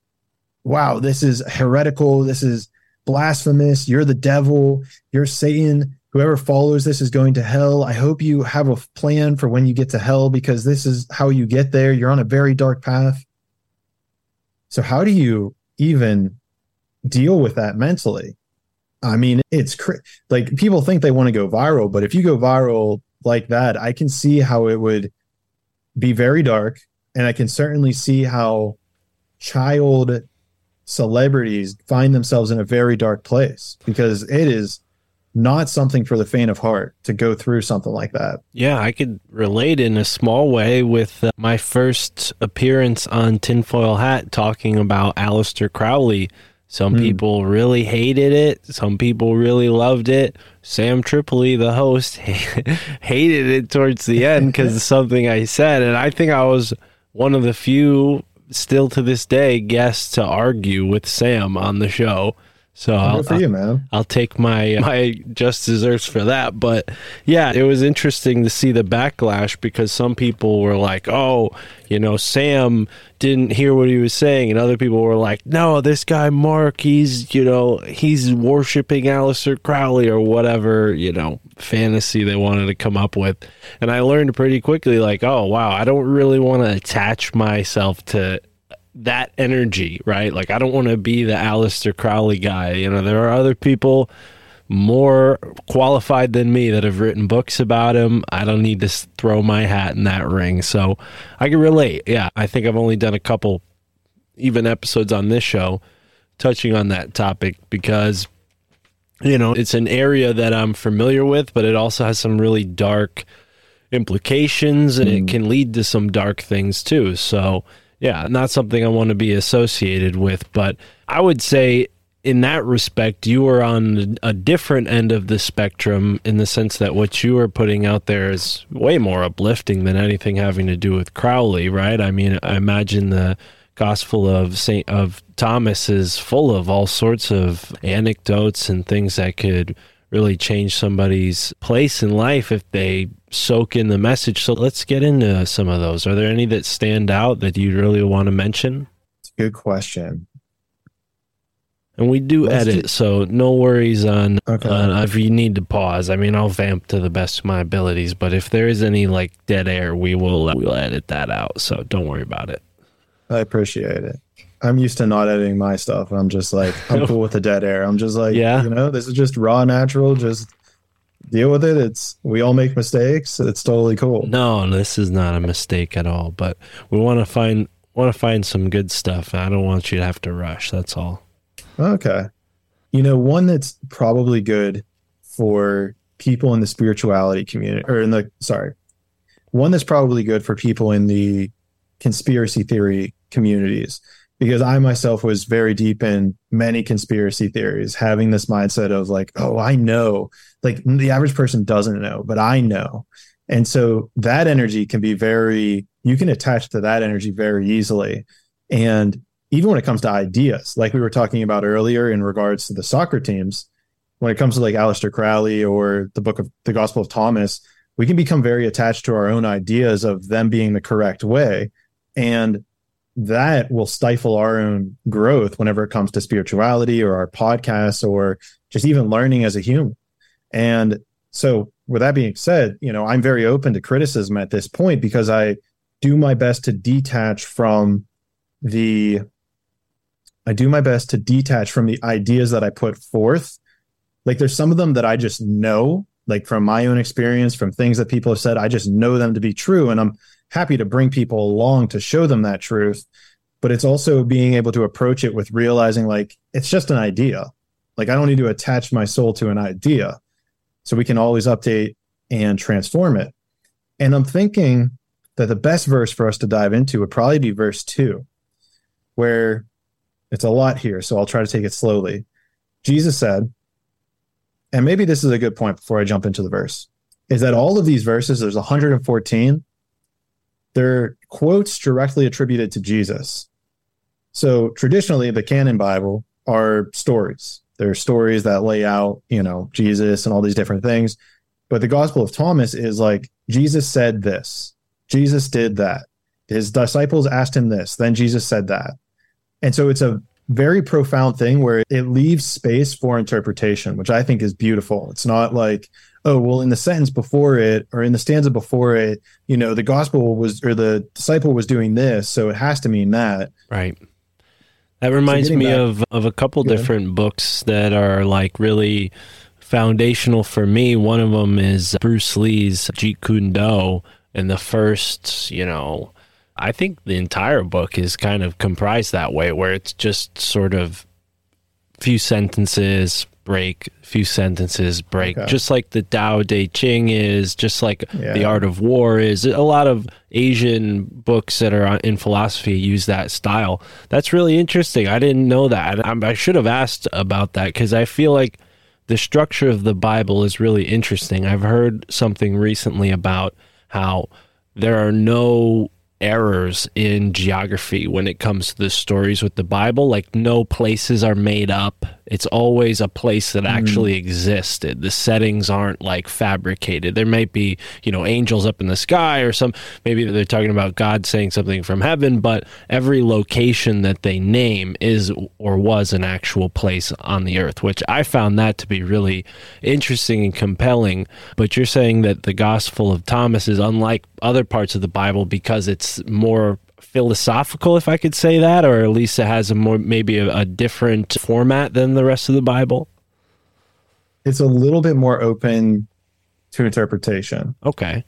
wow, this is heretical. This is blasphemous. You're the devil. You're Satan. Whoever follows this is going to hell. I hope you have a plan for when you get to hell because this is how you get there. You're on a very dark path. So how do you even deal with that mentally? I mean, it's cr- like people think they want to go viral, but if you go viral like that, I can see how it would be very dark, and I can certainly see how child celebrities find themselves in a very dark place because it is not something for the faint of heart to go through something like that. Yeah, I could relate in a small way with uh, my first appearance on Tinfoil Hat talking about Aleister Crowley. Some Hmm. people really hated it. Some people really loved it. Sam Tripoli, the host, (laughs) hated it towards the end (laughs) because of something I said. And I think I was one of the few, still to this day, guests to argue with Sam on the show. So I'll, for you, man. I'll take my (laughs) my just desserts for that. But yeah, it was interesting to see the backlash because some people were like, "Oh, you know, Sam didn't hear what he was saying," and other people were like, "No, this guy Mark, he's you know, he's worshiping Aleister Crowley or whatever you know fantasy they wanted to come up with." And I learned pretty quickly, like, "Oh wow, I don't really want to attach myself to." That energy, right? Like I don't want to be the Aleister Crowley guy. You know, there are other people more qualified than me that have written books about him. I don't need to throw my hat in that ring. So I can relate. Yeah, I think I've only done a couple even episodes on this show touching on that topic because you know, it's an area that I'm familiar with, but it also has some really dark implications and it mm. can lead to some dark things too. So, yeah, not something I want to be associated with, but I would say in that respect, you are on a different end of the spectrum in the sense that what you are putting out there is way more uplifting than anything having to do with Crowley, right? I mean, I imagine the Gospel of Saint of Thomas is full of all sorts of anecdotes and things that could really change somebody's place in life if they soak in the message. So let's get into some of those. Are there any that stand out that you really want to mention? It's a good question. And we do Let's edit, do- so no worries on Okay. uh, if you need to pause. I mean, I'll vamp to the best of my abilities, but if there is any like dead air, we will we'll edit that out. So don't worry about it. I appreciate it. I'm used to not editing my stuff. I'm just like, (laughs) I'm cool with the dead air. I'm just like, Yeah. you know, this is just raw, natural. Just deal with it. It's we all make mistakes. It's totally cool. No, this is not a mistake at all. But we want to find want to find some good stuff. I don't want you to have to rush. That's all. Okay. You know, one that's probably good for people in the spirituality community or in the sorry. One that's probably good for people in the conspiracy theory communities because I myself was very deep in many conspiracy theories, having this mindset of like, oh, I know. Like the average person doesn't know, but I know. And so that energy can be very, you can attach to that energy very easily. And even when it comes to ideas, like we were talking about earlier in regards to the soccer teams, when it comes to like Aleister Crowley or the book of the Gospel of Thomas, we can become very attached to our own ideas of them being the correct way. And that will stifle our own growth whenever it comes to spirituality or our podcasts or just even learning as a human. And so, with that being said, you know, I'm very open to criticism at this point because I do my best to detach from the I do my best to detach from the ideas that I put forth. Like there's some of them that I just know, like from my own experience, from things that people have said, I just know them to be true. And I'm happy to bring people along to show them that truth. But it's also being able to approach it with realizing like it's just an idea. Like I don't need to attach my soul to an idea. So we can always update and transform it. And I'm thinking that the best verse for us to dive into would probably be verse two, where it's a lot here. So I'll try to take it slowly. Jesus said, and maybe this is a good point before I jump into the verse, is that all of these verses, there's 114, they're quotes directly attributed to Jesus. So traditionally, the canon Bible are stories. They're stories that lay out, you know, Jesus and all these different things. But the Gospel of Thomas is like, Jesus said this, Jesus did that. His disciples asked him this, then Jesus said that. And so it's a very profound thing where it leaves space for interpretation, which I think is beautiful. It's not like, oh, well, in the sentence before it or in the stanza before it, you know, the gospel was or the disciple was doing this, so it has to mean that. Right. That reminds getting me back- of of a couple ahead. different books that are like really foundational for me. One of them is Bruce Lee's Jeet Kune Do, and the first, you know, I think the entire book is kind of comprised that way, where it's just sort of few sentences break, a few sentences break, Okay. just like the Tao Te Ching is, just like Yeah. the Art of War is. A lot of Asian books that are in philosophy use that style. That's really interesting. I didn't know that. I, I should have asked about that because I feel like the structure of the Bible is really interesting. I've heard something recently about how there are no errors in geography when it comes to the stories with the Bible. Like, no places are made up. It's always a place that hmm. actually existed. The settings aren't like fabricated. There might be, you know, angels up in the sky or some, maybe they're talking about God saying something from heaven, but every location that they name is or was an actual place on the earth, which I found that to be really interesting and compelling. But you're saying that the Gospel of Thomas is unlike other parts of the Bible because it's more philosophical, if I could say that, or at least it has a more maybe a, a different format than the rest of the Bible. It's a little bit more open to interpretation. Okay,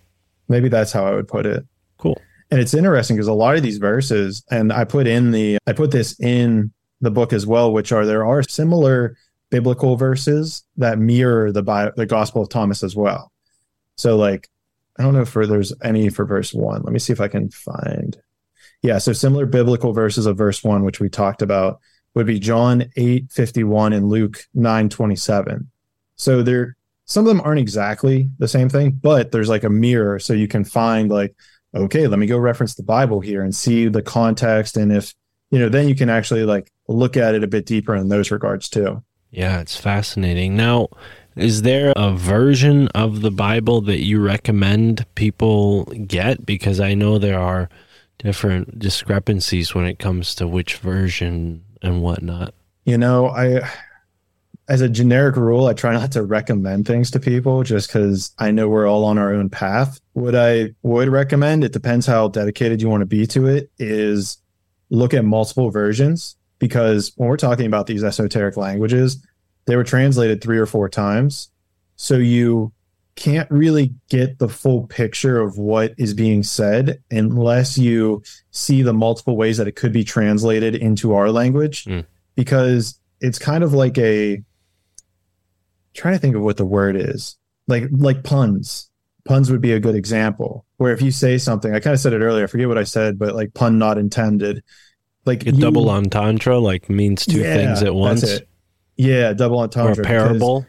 Maybe that's how I would put it. cool. And it's interesting because a lot of these verses, and I put in the, I put this in the book as well, which are there are similar biblical verses that mirror the the Gospel of Thomas as well. So, like, I don't know if there's any for verse one. Let me see if I can find. Yeah, so similar biblical verses of verse one, which we talked about, would be John eight fifty one and Luke nine twenty seven. So there, some of them aren't exactly the same thing, but there's like a mirror, so you can find like okay, let me go reference the Bible here and see the context. And if, you know, then you can actually like look at it a bit deeper in those regards too. Yeah, it's fascinating. Now, is there a version of the Bible that you recommend people get? Because I know there are different discrepancies when it comes to which version and whatnot. You know, I, as a generic rule, I try not to recommend things to people just because I know we're all on our own path. What I would recommend, it depends how dedicated you want to be to it, is look at multiple versions because when we're talking about these esoteric languages, they were translated three or four times. So you can't really get the full picture of what is being said unless you see the multiple ways that it could be translated into our language. Mm. because it's kind of like a trying to think of what the word is. Like like puns. Puns would be a good example where if you say something i kind of said it earlier i forget what i said but like pun not intended. Like A you- double entendre like means two Yeah, things at once, yeah double or entendre because- parable.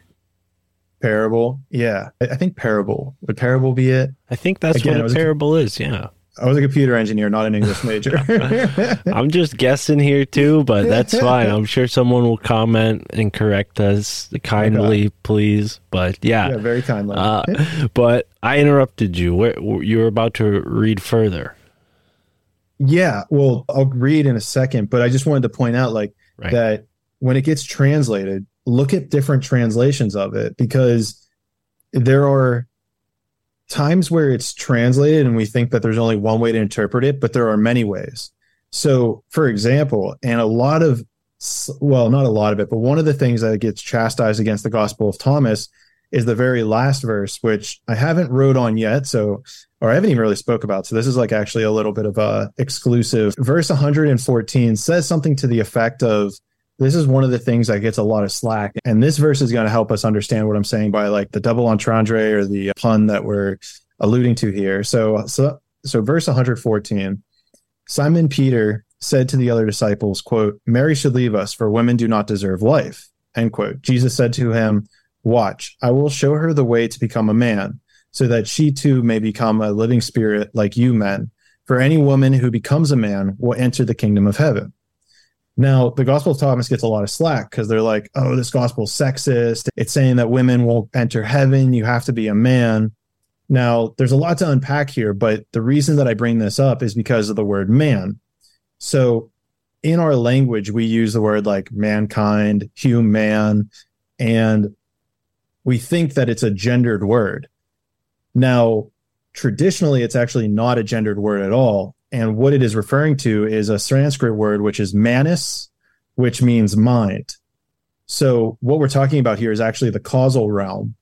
Parable yeah I, think parable would parable be it I think that's Again, what a a- parable is. Yeah, i was a computer engineer not an english major (laughs) I'm just (laughs) guessing here too, but that's fine. I'm sure someone will comment and correct us kindly, please. But yeah, yeah very kindly Uh, (laughs) but I interrupted you. Where, you were about to read further. Yeah, well, I'll read in a second, but I just wanted to point out like Right. that when it gets translated, look at different translations of it because there are times where it's translated and we think that there's only one way to interpret it, but there are many ways. So, for example, and a lot of well, not a lot of it, but one of the things that gets chastised against the Gospel of Thomas is the very last verse, which I haven't wrote on yet. So, or I haven't even really spoke about. So this is like actually a little bit of a exclusive. Verse 114 says something to the effect of this is one of the things that gets a lot of slack. And this verse is going to help us understand what I'm saying by like the double entendre or the pun that we're alluding to here. So, so, so verse 114, Simon Peter said to the other disciples, quote, Mary should leave us for women do not deserve life. End quote. Jesus said to him, watch, I will show her the way to become a man so that she too may become a living spirit like you men. For any woman who becomes a man will enter the kingdom of heaven. Now, the Gospel of Thomas gets a lot of slack because they're like, oh, this gospel is sexist. It's saying that women won't enter heaven. You have to be a man. Now, there's a lot to unpack here, but the reason that I bring this up is because of the word man. So, in our language, we use the word like mankind, human, and we think that it's a gendered word. Now, traditionally, it's actually not a gendered word at all. And what it is referring to is a Sanskrit word, which is manis, which means mind. So, what we're talking about here is actually the causal realm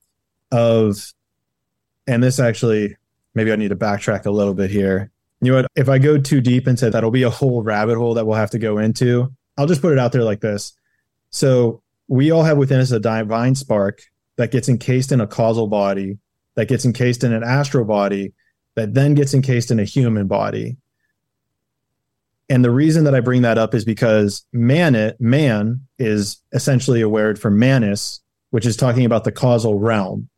of, and this actually, maybe I need to backtrack a little bit here. You know what? If I go too deep into that'll be a whole rabbit hole that we'll have to go into. I'll just put it out there like this. So, we all have within us a divine spark that gets encased in a causal body, that gets encased in an astral body, that then gets encased in a human body. And the reason that I bring that up is because man, man is essentially a word for manus, which is talking about the causal realm.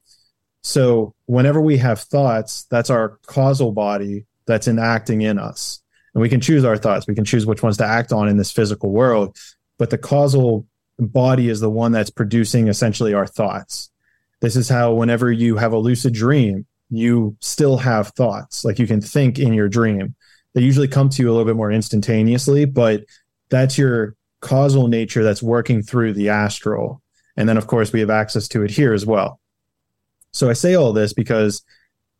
So whenever we have thoughts, that's our causal body that's enacting in us. And we can choose our thoughts. We can choose which ones to act on in this physical world. But the causal body is the one that's producing essentially our thoughts. This is how, whenever you have a lucid dream, you still have thoughts. Like you can think in your dream. They usually come to you a little bit more instantaneously, but that's your causal nature that's working through the astral. And then, of course, we have access to it here as well. So I say all this because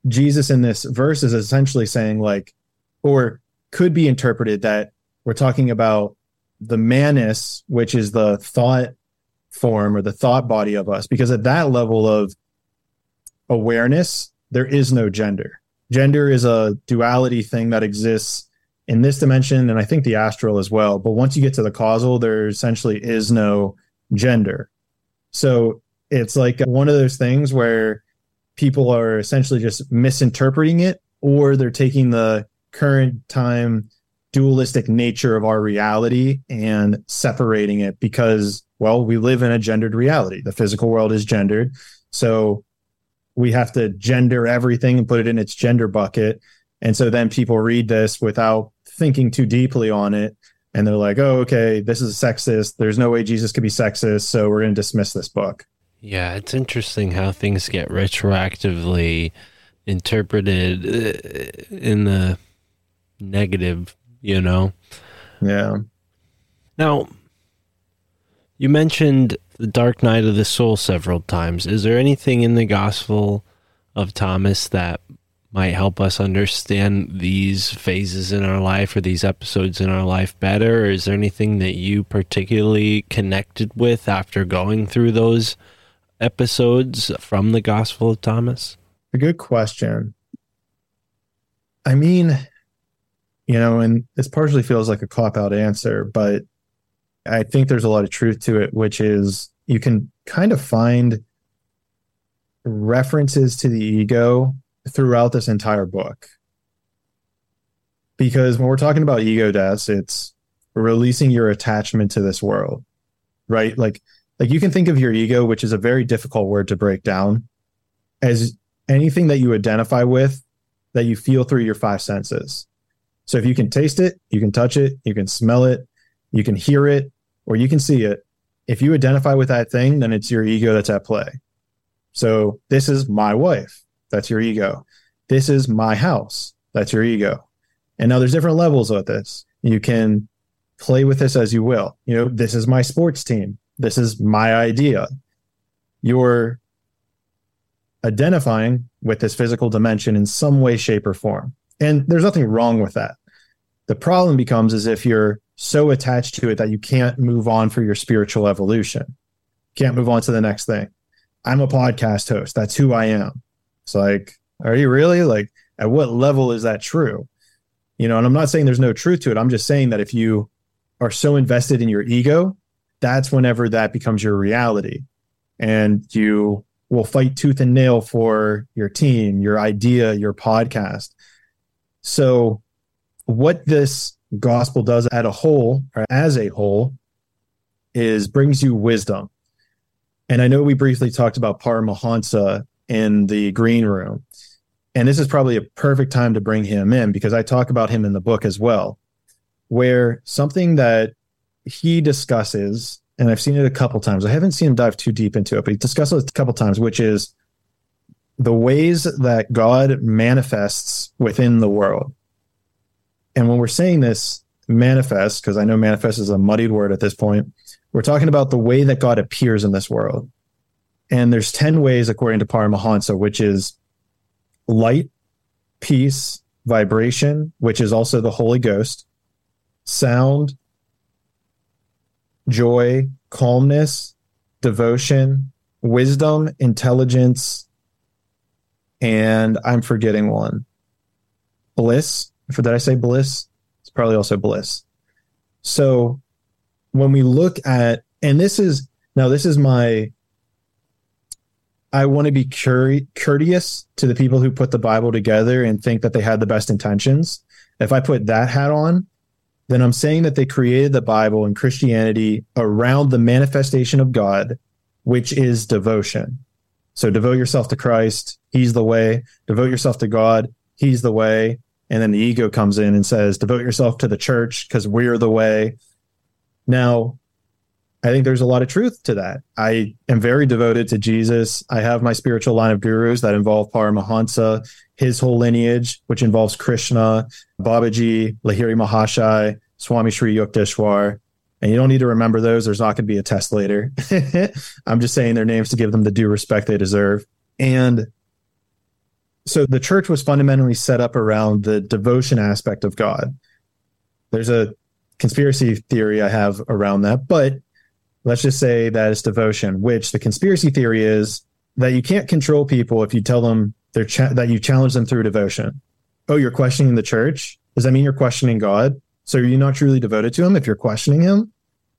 Jesus in this verse is essentially saying, like, or could be interpreted that we're talking about the manus, which is the thought form or the thought body of us, because at that level of awareness, there is no gender. Gender is a duality thing that exists in this dimension, and I think the astral as well. But once you get to the causal, there essentially is no gender. So it's like uh, one of those things where people are essentially just misinterpreting it, or they're taking the current time dualistic nature of our reality and separating it because well we live in a gendered reality the physical world is gendered so we have to gender everything and put it in its gender bucket. And so then people read this without thinking too deeply on it. And they're like oh okay this is sexist. There's no way jesus could be sexist. So we're going to dismiss this book. Yeah, it's interesting how things get retroactively interpreted uh, in the negative, you know? yeah. Now, you mentioned the dark night of the soul several times. Is there anything in the Gospel of Thomas that might help us understand these phases in our life or these episodes in our life better? Or is there anything that you particularly connected with after going through those episodes from the Gospel of Thomas? A good question. I mean, you know, and this partially feels like a cop out answer, but I think there's a lot of truth to it, which is you can kind of find references to the ego throughout this entire book. Because when we're talking about ego deaths, it's releasing your attachment to this world, right? Like, like you can think of your ego, which is a very difficult word to break down, as anything that you identify with that you feel through your five senses. So if you can taste it, you can touch it, you can smell it, you can hear it, or you can see it. If you identify with that thing, then it's your ego that's at play. So this is my wife. That's your ego. This is my house. That's your ego. And now there's different levels of this. You can play with this as you will. You know, this is my sports team. This is my idea. You're identifying with this physical dimension in some way, shape, or form. And there's nothing wrong with that. The problem becomes is if you're so attached to it that you can't move on for your spiritual evolution, can't move on to the next thing. I'm a podcast host. That's who I am. It's like, are you really? Like, at what level is that true? You know, and I'm not saying there's no truth to it. I'm just saying that if you are so invested in your ego, that's whenever that becomes your reality. And you will fight tooth and nail for your team, your idea, your podcast. So, what this gospel does at a whole or as a whole is brings you wisdom. And I know we briefly talked about Paramahansa in the green room. And this is probably a perfect time to bring him in because I talk about him in the book as well, where something that he discusses, and I've seen it a couple times. I haven't seen him dive too deep into it, but he discusses it a couple times, which is the ways that God manifests within the world. And when we're saying this, manifest, because I know manifest is a muddied word at this point, we're talking about the way that God appears in this world. And there's 10 ways, according to Paramahansa, which is light, peace, vibration, which is also the Holy Ghost, sound, joy, calmness, devotion, wisdom, intelligence, and I'm forgetting one. Bliss. For did I say bliss? It's probably also bliss. So when we look at, and this is now this is my I want to be courteous to the people who put the Bible together and think that they had the best intentions. If I put that hat on, then I'm saying that they created the Bible and Christianity around the manifestation of God, which is devotion. So devote yourself to Christ. He's the way. Devote yourself to God. He's the way. And then the ego comes in and says, devote yourself to the church because we're the way. Now, I think there's a lot of truth to that. I am very devoted to Jesus. I have my spiritual line of gurus that involve Paramahansa, his whole lineage, which involves Krishna, Babaji, Lahiri Mahashai, Swami Sri Yukteswar. And you don't need to remember those. There's not going to be a test later. (laughs) I'm just saying their names to give them the due respect they deserve. And so the church was fundamentally set up around the devotion aspect of God. There's a conspiracy theory I have around that, but let's just say that it's devotion, which the conspiracy theory is that you can't control people if you tell them they're cha- that you challenge them through devotion. Oh, you're questioning the church? Does that mean you're questioning God? So you're you not truly devoted to him if you're questioning him?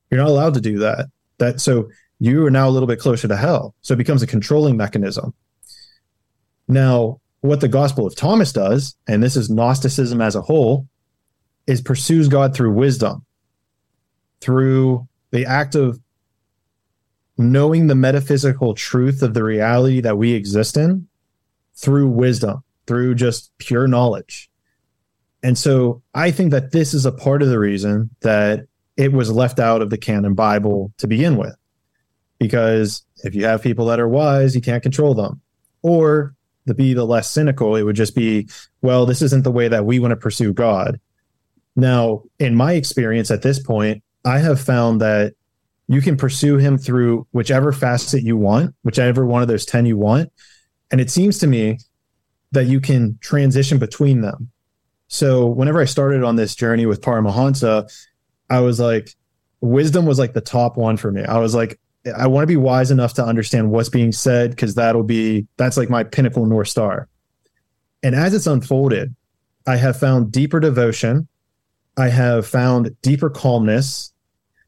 You're not allowed to do that. That so you are now a little bit closer to hell. So it becomes a controlling mechanism. Now, what the Gospel of Thomas does, and this is Gnosticism as a whole, is pursues God through wisdom, through the act of knowing the metaphysical truth of the reality that we exist in through wisdom, through just pure knowledge. And so I think that this is a part of the reason that it was left out of the canon Bible to begin with. Because if you have people that are wise, you can't control them. Or to be the less cynical, it would just be, well, this isn't the way that we want to pursue God. Now, in my experience at this point, I have found that you can pursue him through whichever facet you want, whichever one of those 10 you want. And it seems to me that you can transition between them. So whenever I started on this journey with Paramahansa, I was like, wisdom was like the top one for me. I was like, I want to be wise enough to understand what's being said because that'll be, that's like my pinnacle North Star. And as it's unfolded, I have found deeper devotion. I have found deeper calmness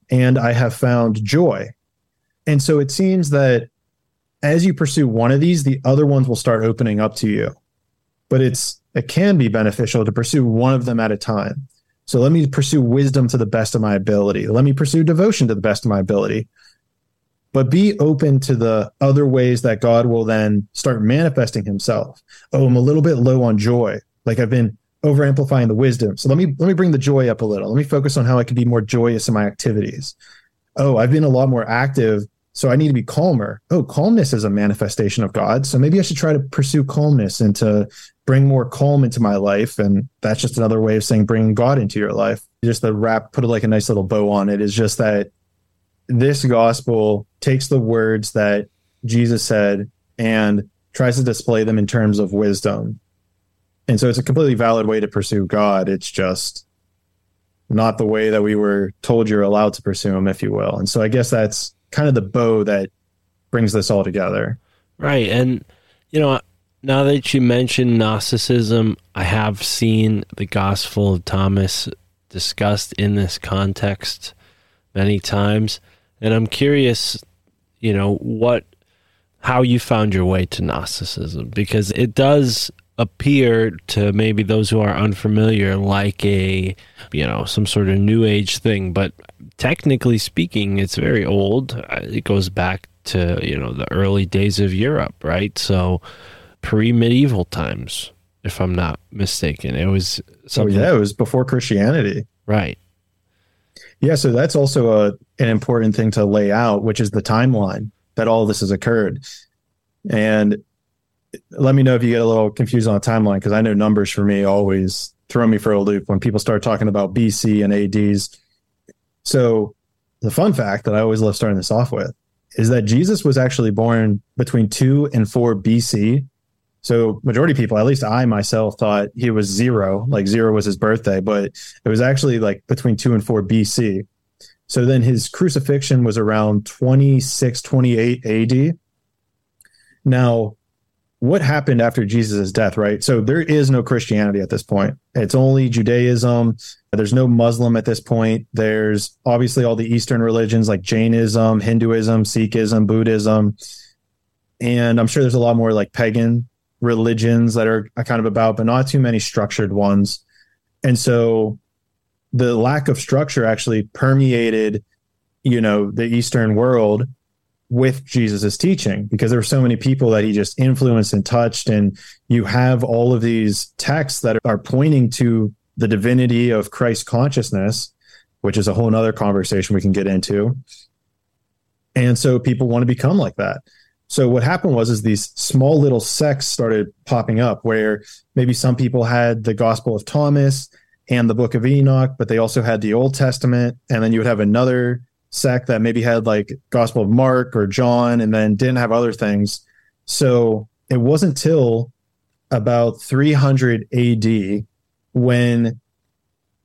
and I have found joy. And so it seems that as you pursue one of these, the other ones will start opening up to you. But it's it can be beneficial to pursue one of them at a time. So let me pursue wisdom to the best of my ability. Let me pursue devotion to the best of my ability. But be open to the other ways that God will then start manifesting himself. Oh, I'm a little bit low on joy. Like I've been over amplifying the wisdom. So let me let me bring the joy up a little. Let me focus on how I can be more joyous in my activities. Oh, I've been a lot more active So I need to be calmer. Oh, calmness is a manifestation of God. So maybe I should try to pursue calmness and to bring more calm into my life. And that's just another way of saying bring God into your life. Just the wrap, put like a nice little bow on it is just that this gospel takes the words that Jesus said and tries to display them in terms of wisdom. And so it's a completely valid way to pursue God. It's just not the way that we were told you're allowed to pursue him, if you will. And so I guess that's kind of the bow that brings this all together. Right. And, you know, now that you mentioned Gnosticism, I have seen the Gospel of Thomas discussed in this context many times. And I'm curious, you know, what, how you found your way to Gnosticism, because it does appear to maybe those who are unfamiliar like a you know some sort of new age thing but technically speaking it's very old. Uh, it goes back to you know the early days of Europe right? So pre-medieval times if i'm not mistaken. It was So something yeah, it was before Christianity. right Yeah, so that's also a an important thing to lay out, which is the timeline that all this has occurred. And let me know if you get a little confused on the timeline because I know numbers for me always throw me for a loop when people start talking about BC and ADs. So the fun fact that I always love starting this off with is that Jesus was actually born between 2 and 4 BC. So majority of people, at least I myself thought he was 0, like 0 was his birthday, but it was actually like between 2 and 4 BC. So then his crucifixion was around 26 28 AD. Now, what happened after Jesus' death, right? So there is no Christianity at this point. It's only Judaism. There's no Muslim at this point. There's obviously all the Eastern religions like Jainism, Hinduism, Sikhism, Buddhism. And I'm sure there's a lot more like pagan religions that are kind of about, but not too many structured ones. And so the lack of structure actually permeated, you know, the Eastern world with Jesus's teaching because there were so many people that he just influenced and touched. And you have all of these texts that are pointing to the divinity of Christ consciousness, which is a whole nother conversation we can get into. And so people want to become like that. So what happened was is these small little sects started popping up where maybe some people had the Gospel of Thomas and the Book of Enoch, but they also had the Old Testament, and then you would have another sect that maybe had like Gospel of Mark or John, and then didn't have other things. So it wasn't till about 300 AD when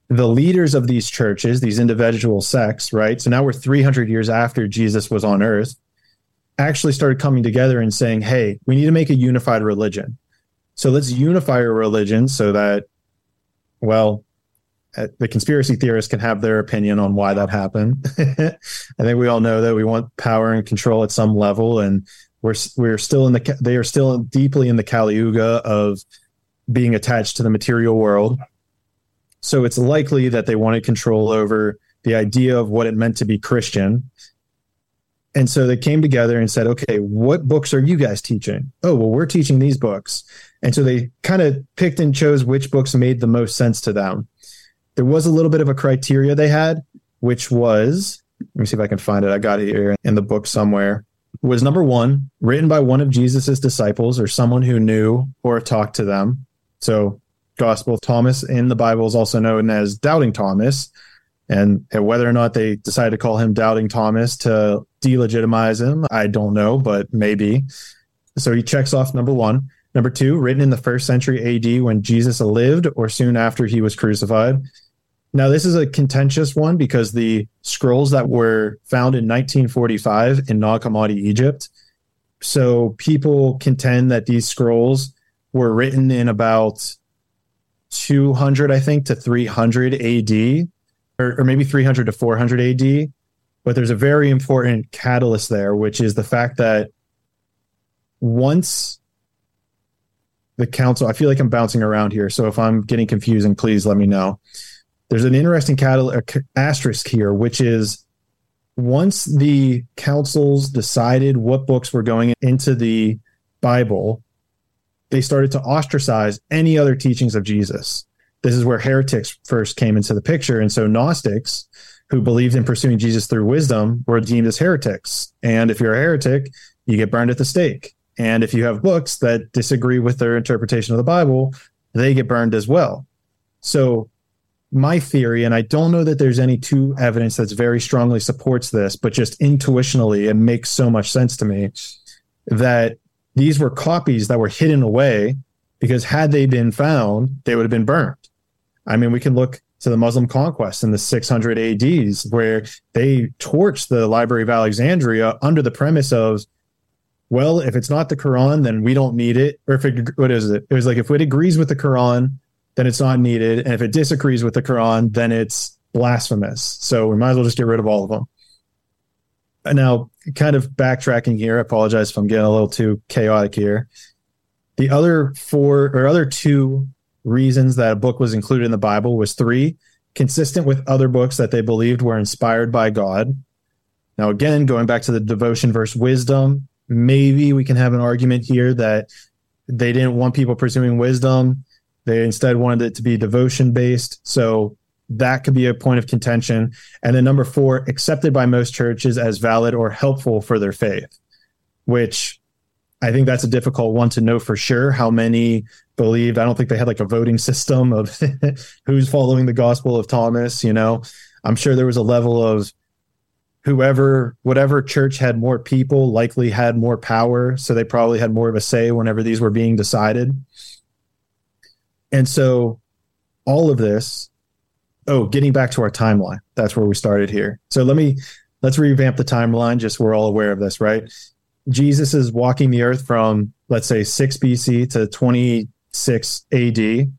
the leaders of these churches, these individual sects, right? So now we're 300 years after Jesus was on earth, actually started coming together and saying, hey, we need to make a unified religion. So let's unify our religion so that, well, uh, the conspiracy theorists can have their opinion on why that happened. (laughs) I think we all know that we want power and control at some level, and we're we're still in the they are still deeply in the Kali Yuga of being attached to the material world. So it's likely that they wanted control over the idea of what it meant to be Christian. And so they came together and said, okay, what books are you guys teaching? Oh, well, we're teaching these books. And so they kind of picked and chose which books made the most sense to them. There was a little bit of a criteria they had, which was, let me see if I can find it. I got it here in the book somewhere. Was number one, written by one of Jesus's disciples or someone who knew or talked to them. So Gospel Thomas in the Bible is also known as Doubting Thomas. And whether or not they decided to call him Doubting Thomas to delegitimize him, I don't know, but maybe. So he checks off number one. Number two, written in the first century AD when Jesus lived or soon after he was crucified. Now, this is a contentious one because the scrolls that were found in 1945 in Nag Hammadi, Egypt. So people contend that these scrolls were written in about 200, I think, to 300 AD, or, or maybe 300 to 400 AD. But there's a very important catalyst there, which is the fact that once the council, I feel like I'm bouncing around here. So if I'm getting confusing, please let me know. There's an interesting asterisk here, which is once the councils decided what books were going into the Bible, they started to ostracize any other teachings of Jesus. This is where heretics first came into the picture. And so Gnostics, who believed in pursuing Jesus through wisdom were deemed as heretics. And if you're a heretic, you get burned at the stake. And if you have books that disagree with their interpretation of the Bible, they get burned as well. So, my theory, and I don't know that there's any two evidence that's very strongly supports this, but just intuitionally, it makes so much sense to me that these were copies that were hidden away because had they been found, they would have been burned. I mean, we can look to the Muslim conquest in the 600 ADs, where they torched the Library of Alexandria under the premise of well, if it's not the Quran, then we don't need it. Or if it, what is it? It was like if it agrees with the Quran, then it's not needed. And if it disagrees with the Quran, then it's blasphemous. So we might as well just get rid of all of them. And now, kind of backtracking here, I apologize if I'm getting a little too chaotic here. The other four or other two reasons that a book was included in the Bible was three, consistent with other books that they believed were inspired by God. Now, again, going back to the devotion versus wisdom, maybe we can have an argument here that they didn't want people pursuing wisdom. They instead wanted it to be devotion based. So that could be a point of contention. And then number four, accepted by most churches as valid or helpful for their faith, which I think that's a difficult one to know for sure how many believed. I don't think they had like a voting system of (laughs) who's following the gospel of Thomas, you know. I'm sure there was a level of whoever whatever church had more people likely had more power so they probably had more of a say whenever these were being decided and so all of this oh getting back to our timeline that's where we started here so let me let's revamp the timeline just so we're all aware of this right jesus is walking the earth from let's say 6 bc to 26 ad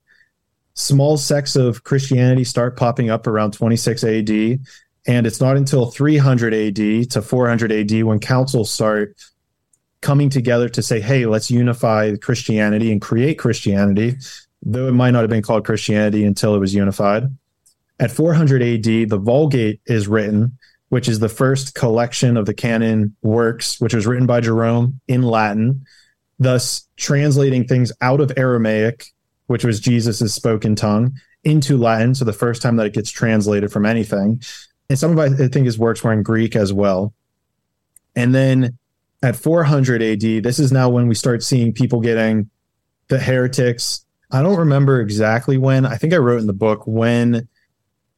small sects of christianity start popping up around 26 ad and it's not until 300 AD to 400 AD when councils start coming together to say, hey, let's unify Christianity and create Christianity, though it might not have been called Christianity until it was unified. At 400 AD, the Vulgate is written, which is the first collection of the canon works, which was written by Jerome in Latin, thus translating things out of Aramaic, which was Jesus' spoken tongue, into Latin. So the first time that it gets translated from anything and some of I think his works were in Greek as well. And then at 400 AD, this is now when we start seeing people getting the heretics. I don't remember exactly when. I think I wrote in the book when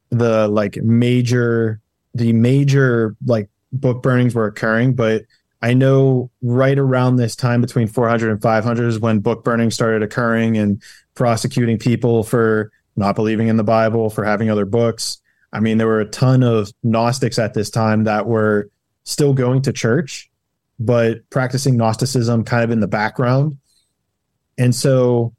the like major the major like book burnings were occurring, but I know right around this time between 400 and 500 is when book burning started occurring and prosecuting people for not believing in the Bible, for having other books. I mean, there were a ton of Gnostics at this time that were still going to church, but practicing Gnosticism kind of in the background. And so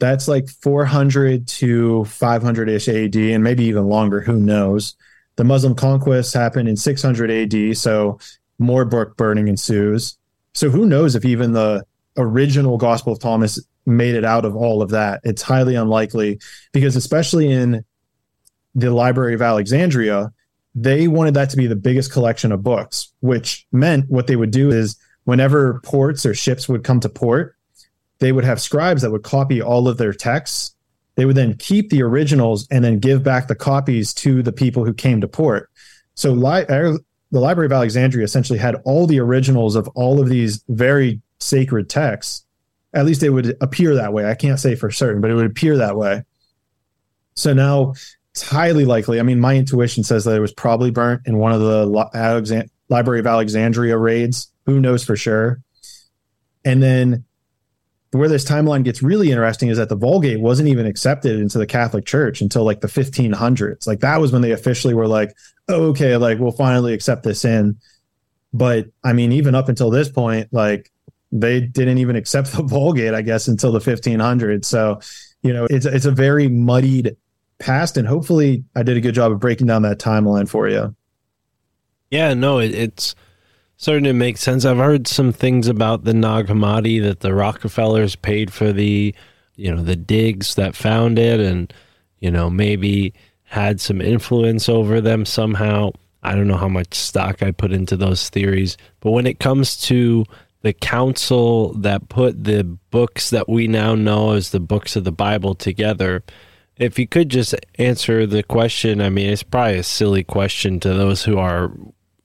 that's like 400 to 500 ish AD, and maybe even longer. Who knows? The Muslim conquest happened in 600 AD, so more book burning ensues. So who knows if even the original Gospel of Thomas made it out of all of that? It's highly unlikely because, especially in the Library of Alexandria, they wanted that to be the biggest collection of books, which meant what they would do is whenever ports or ships would come to port, they would have scribes that would copy all of their texts. They would then keep the originals and then give back the copies to the people who came to port. So li- uh, the Library of Alexandria essentially had all the originals of all of these very sacred texts. At least it would appear that way. I can't say for certain, but it would appear that way. So now it's highly likely. I mean, my intuition says that it was probably burnt in one of the Alexand- Library of Alexandria raids. Who knows for sure? And then where this timeline gets really interesting is that the Vulgate wasn't even accepted into the Catholic Church until like the 1500s. Like that was when they officially were like, oh, okay, like we'll finally accept this in. But I mean, even up until this point, like they didn't even accept (laughs) the Vulgate, I guess, until the 1500s. So, you know, it's it's a very muddied past and hopefully i did a good job of breaking down that timeline for you yeah no it, it's starting to make sense. I've heard some things about the nag hammadi that the rockefellers paid for the you know the digs that found it and you know maybe had some influence over them somehow. I don't know how much stock i put into those theories but when it comes to the council that put the books that we now know as the books of the bible together if you could just answer the question, I mean, it's probably a silly question to those who are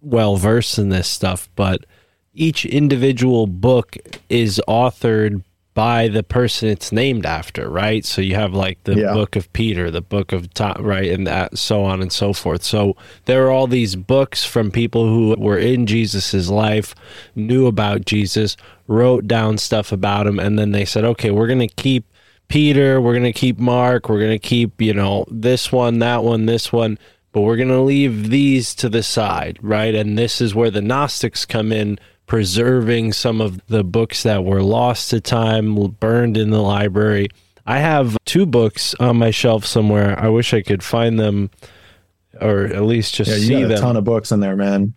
well versed in this stuff, but each individual book is authored by the person it's named after, right? So you have like the Yeah. book of Peter, the book of Tom, right, and that so on and so forth. So there are all these books from people who were in Jesus's life, knew about Jesus, wrote down stuff about him, and then they said, okay, we're going to keep Peter, we're going to keep Mark, we're going to keep, you know, this one, that one, this one, but we're going to leave these to the side, right? And this is where the Gnostics come in, preserving some of the books that were lost to time, burned in the library. I have two books on my shelf somewhere. I wish I could find them or at least just Yeah, you see got a them ton of books in there, man.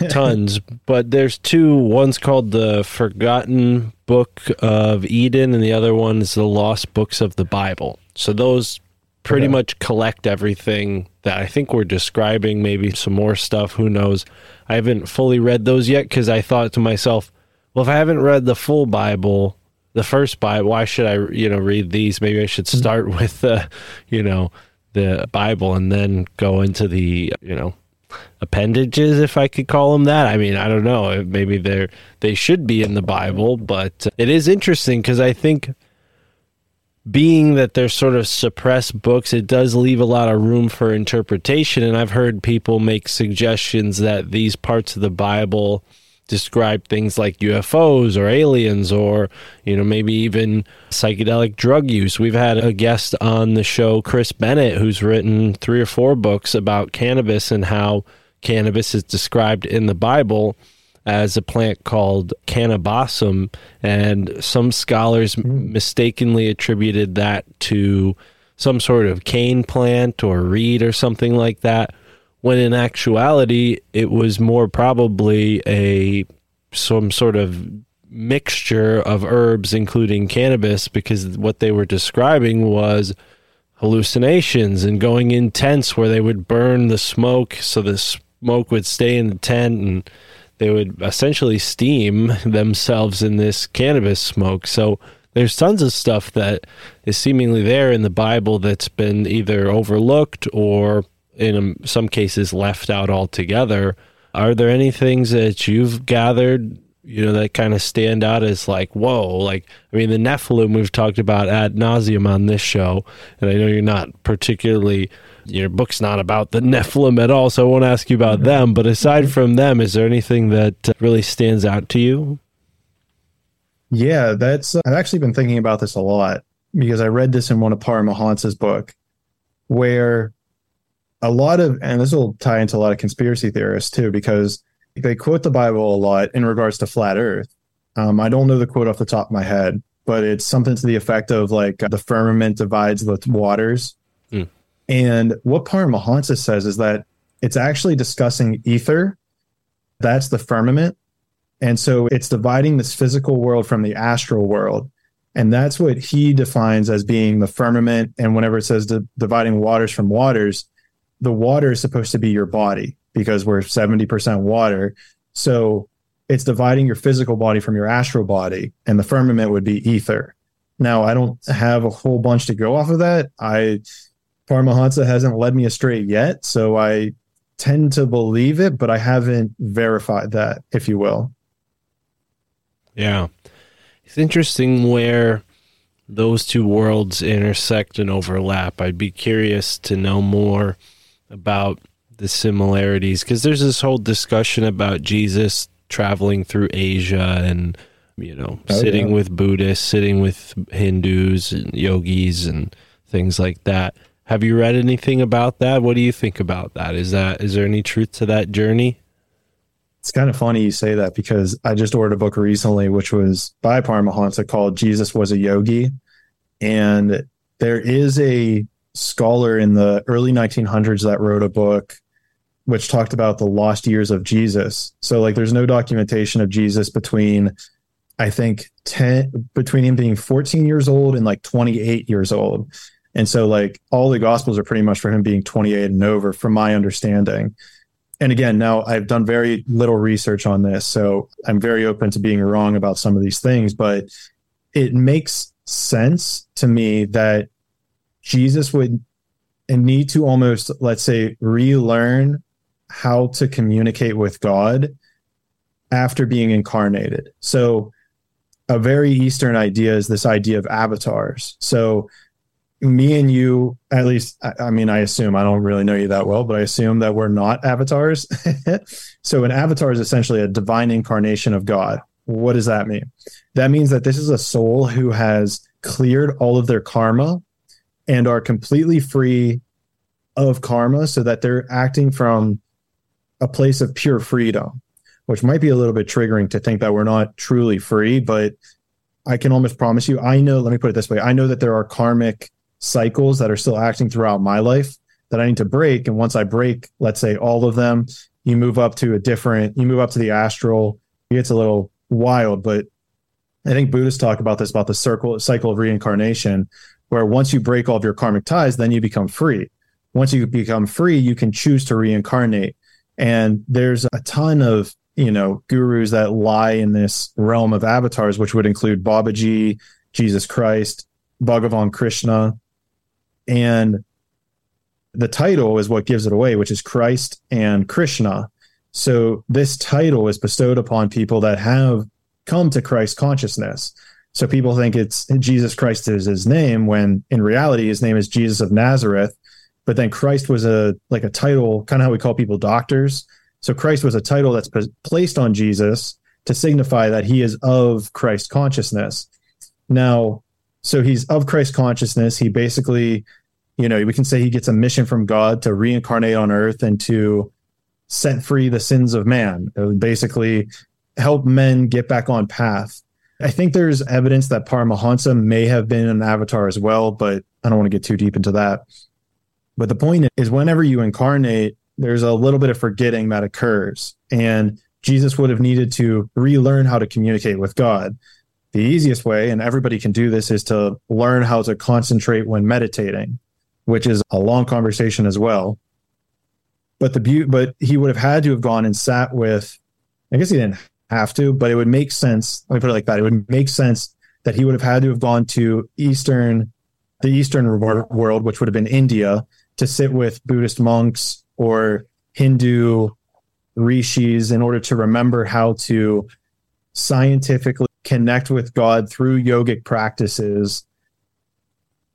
(laughs) tons but there's two one's called the forgotten book of eden and the other one is the lost books of the bible so those pretty much collect everything that i think we're describing maybe some more stuff who knows i haven't fully read those yet because i thought to myself well if i haven't read the full bible the first bible why should i you know read these maybe i should mm-hmm. start (laughs) with the you know the bible and then go into the you know appendages, if I could call them that. I mean, I don't know. Maybe they're they should be in the Bible, but it is interesting because I think being that they're sort of suppressed books, it does leave a lot of room for interpretation. And I've heard people make suggestions that these parts of the Bible describe things like UFOs or aliens or, you know, maybe even psychedelic drug use. We've had a guest on the show, Chris Bennett, who's written three or four books about cannabis and how cannabis is described in the Bible as a plant called kaneh-bosm. And some scholars mm-hmm. mistakenly attributed that to some sort of cane plant or reed or something like that when in actuality it was more probably a some sort of mixture of herbs including cannabis because what they were describing was hallucinations and going in tents where they would burn the smoke so the smoke would stay in the tent and they would essentially steam themselves in this cannabis smoke so there's tons of stuff that is seemingly there in the bible that's been either overlooked or in um, some cases left out altogether. Are there any things that you've gathered, you know, that kind of stand out as like, whoa, like, I mean, the Nephilim we've talked about ad nauseum on this show, and I know you're not particularly, your book's not about the Nephilim at all, so I won't ask you about them. But aside from them, is there anything that uh, really stands out to you? Yeah, that's. I've actually been thinking about this a lot because I read this in one of Paramahansa's book, where a lot of, and this will tie into a lot of conspiracy theorists too, because they quote the Bible a lot in regards to flat Earth. Um, I don't know the quote off the top of my head, but it's something to the effect of like the firmament divides the waters. Hmm. And what Paramahansa says is that it's actually discussing ether. That's the firmament. And so it's dividing this physical world from the astral world. And that's what he defines as being the firmament. And whenever it says di- dividing waters from waters, the water is supposed to be your body because we're 70% water. So it's dividing your physical body from your astral body. And the firmament would be ether. Now, I don't have a whole bunch to go off of that. I, Paramahansa hasn't led me astray yet. So I tend to believe it, but I haven't verified that, if you will. Yeah. It's interesting where those two worlds intersect and overlap. I'd be curious to know more about the similarities because there's this whole discussion about Jesus traveling through Asia and, you know, Oh, sitting yeah. with Buddhists, sitting with Hindus and yogis and things like that. Have you read anything about that? What do you think about that? Is that is there any truth to that journey? It's kind of funny you say that because I just ordered a book recently, which was by Paramahansa called Jesus Was a Yogi. And there is a scholar in the early 1900s that wrote a book which talked about the lost years of Jesus. So, like, there's no documentation of Jesus between, I think, 10, between him being 14 years old and like 28 years old. And so, like, all the gospels are pretty much for him being 28 and over, from my understanding and again, now I've done very little research on this, so I'm very open to being wrong about some of these things, but it makes sense to me that Jesus would need to almost, let's say, relearn how to communicate with God after being incarnated. So, a very Eastern idea is this idea of avatars. So, me and you, at least, I, I mean, I assume I don't really know you that well, but I assume that we're not avatars. (laughs) so, an avatar is essentially a divine incarnation of God. What does that mean? That means that this is a soul who has cleared all of their karma and are completely free of karma so that they're acting from a place of pure freedom, which might be a little bit triggering to think that we're not truly free, but I can almost promise you, I know, let me put it this way I know that there are karmic cycles that are still acting throughout my life that I need to break. And once I break, let's say all of them, you move up to a different, you move up to the astral. It gets a little wild, but I think Buddhists talk about this about the circle cycle of reincarnation, where once you break all of your karmic ties, then you become free. Once you become free, you can choose to reincarnate. And there's a ton of, you know, gurus that lie in this realm of avatars, which would include Babaji, Jesus Christ, Bhagavan Krishna. And the title is what gives it away, which is Christ and Krishna. So this title is bestowed upon people that have come to Christ consciousness. So people think it's Jesus Christ is his name when in reality his name is Jesus of Nazareth. But then Christ was a like a title, kind of how we call people doctors. So Christ was a title that's placed on Jesus to signify that he is of Christ consciousness. Now, so he's of Christ consciousness. He basically, you know, we can say he gets a mission from God to reincarnate on earth and to set free the sins of man. Basically, help men get back on path. I think there's evidence that Paramahansa may have been an avatar as well, but I don't want to get too deep into that. But the point is, whenever you incarnate, there's a little bit of forgetting that occurs. And Jesus would have needed to relearn how to communicate with God. The easiest way, and everybody can do this, is to learn how to concentrate when meditating, which is a long conversation as well. But the beauty, but he would have had to have gone and sat with, I guess he didn't have to, but it would make sense. Let me put it like that. It would make sense that he would have had to have gone to Eastern, the Eastern world, which would have been India, to sit with Buddhist monks or Hindu rishis in order to remember how to scientifically connect with God through yogic practices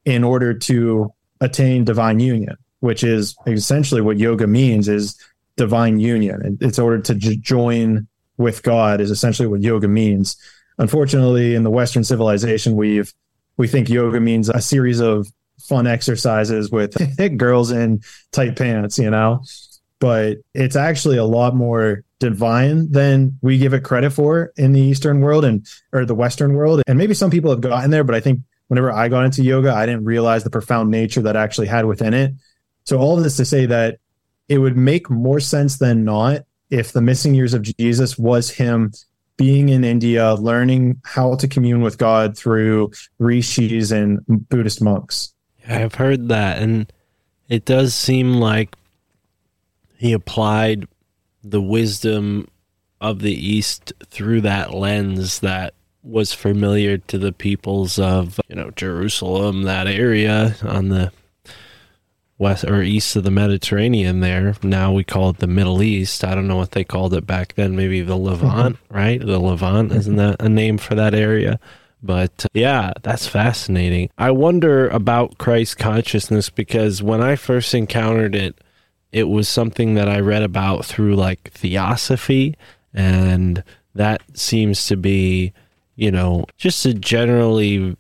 in order to attain divine union, which is essentially what yoga means is divine union. It's order to j- join with God is essentially what yoga means. Unfortunately, in the Western civilization, we've we think yoga means a series of fun exercises with (laughs) girls in tight pants, you know. But it's actually a lot more divine than we give it credit for in the Eastern world and or the Western world. And maybe some people have gotten there, but I think whenever I got into yoga, I didn't realize the profound nature that actually had within it. So all of this to say that it would make more sense than not if the missing years of Jesus was him being in India, learning how to commune with God through rishis and Buddhist monks. I've heard that, and it does seem like he applied the wisdom of the East through that lens that was familiar to the peoples of you know Jerusalem, that area on the west or east of the Mediterranean there. Now we call it the Middle East. I don't know what they called it back then. Maybe the Levant, mm-hmm. right? The Levant, isn't that a name for that area? But uh, yeah, that's fascinating. I wonder about Christ consciousness because when I first encountered it, it was something that I read about through like theosophy. And that seems to be, you know, just a generally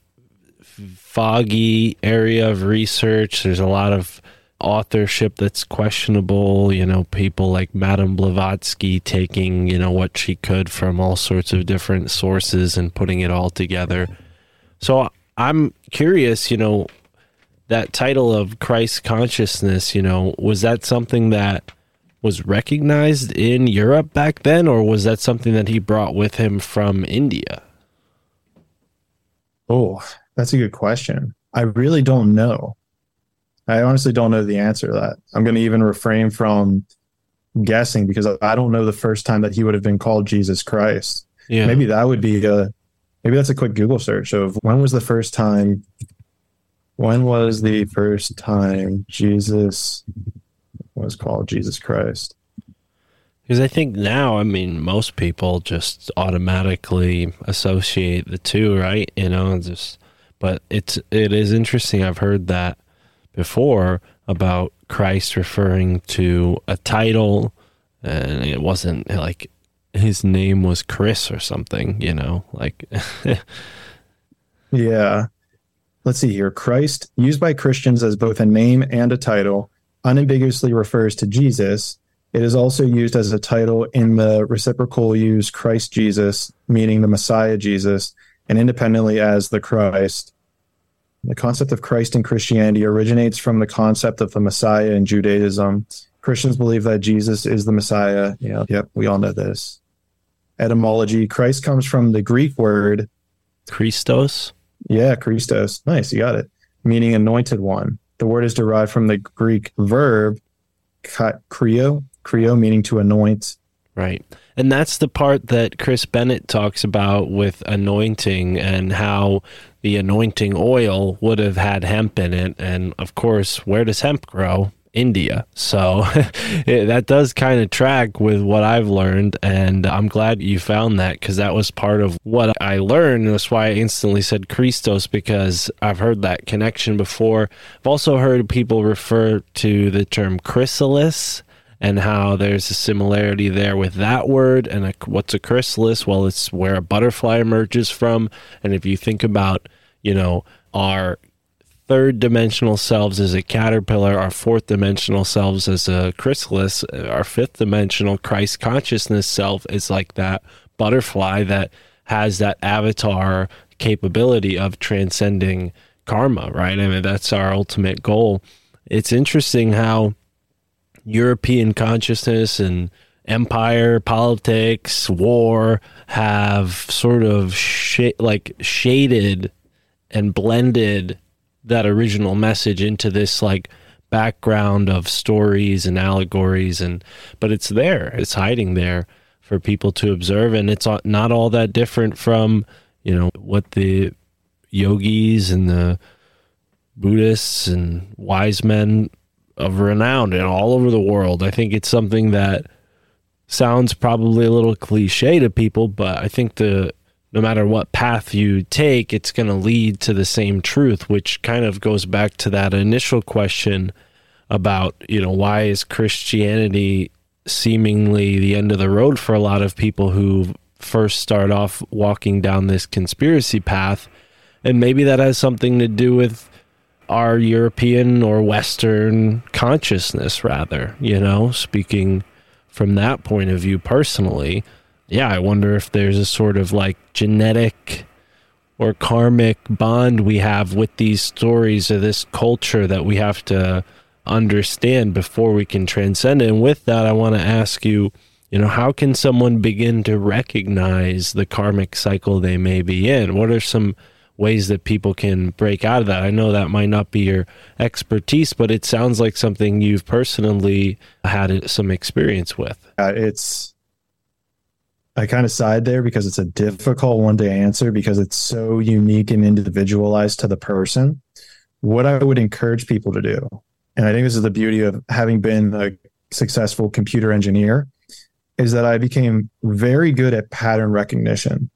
foggy area of research. There's a lot of authorship that's questionable. You know, people like Madame Blavatsky taking, you know, what she could from all sorts of different sources and putting it all together. So I'm curious, you know, that title of Christ consciousness, you know, was that something that was recognized in Europe back then, or was that something that he brought with him from India? Oh, that's a good question. I really don't know. I honestly don't know the answer to that. I'm going to even refrain from guessing because I don't know the first time that he would have been called Jesus Christ. Yeah. Maybe that would be a maybe that's a quick Google search of when was the first time When was the first time Jesus was called Jesus Christ? Because I think now, I mean, most people just automatically associate the two, right? You know, just but it's it is interesting. I've heard that before about Christ referring to a title, and it wasn't like his name was Chris or something. You know, like (laughs) Yeah. Let's see here. Christ, used by Christians as both a name and a title, unambiguously refers to Jesus. It is also used as a title in the reciprocal use Christ Jesus, meaning the Messiah Jesus, and independently as the Christ. The concept of Christ in Christianity originates from the concept of the Messiah in Judaism. Christians believe that Jesus is the Messiah. Yeah, yep, we all know this. Etymology Christ comes from the Greek word Christos. yeah, Christos. Nice, you got it. Meaning anointed one. The word is derived from the Greek verb kreo, kreo meaning to anoint. Right. And that's the part that Chris Bennett talks about with anointing and how the anointing oil would have had hemp in it. And of course, where does hemp grow? India. So (laughs) it, that does kind of track with what I've learned. And I'm glad you found that because that was part of what I learned. That's why I instantly said Christos because I've heard that connection before. I've also heard people refer to the term chrysalis and how there's a similarity there with that word and a, what's a chrysalis well it's where a butterfly emerges from. And if you think about you know our third dimensional selves as a caterpillar our fourth dimensional selves as a chrysalis uh, our fifth dimensional christ consciousness self is like that butterfly that has that avatar capability of transcending karma right? I mean that's our ultimate goal. It's interesting how European consciousness and empire politics, war have sort of sh- like shaded and blended that original message into this like background of stories and allegories and but it's there. It's hiding there for people to observe. And it's not all that different from you know what the yogis and the buddhists and wise men of renown and all over the world. I think it's something that sounds probably a little cliche to people, but I think the no matter what path you take, it's going to lead to the same truth, which kind of goes back to that initial question about, you know, why is Christianity seemingly the end of the road for a lot of people who first start off walking down this conspiracy path? And maybe that has something to do with our European or Western consciousness, rather, you know, speaking from that point of view personally. Yeah, I wonder if there's a sort of like genetic or karmic bond we have with these stories of this culture that we have to understand before we can transcend it. And with that, I want to ask you, you know, how can someone begin to recognize the karmic cycle they may be in? What are some ways that people can break out of that. I know that might not be your expertise, but it sounds like something you've personally had some experience with. Uh, it's, I kind of side there because it's a difficult one to answer because it's so unique and individualized to the person. What I would encourage people to do, and I think this is the beauty of having been a successful computer engineer, is that I became very good at pattern recognition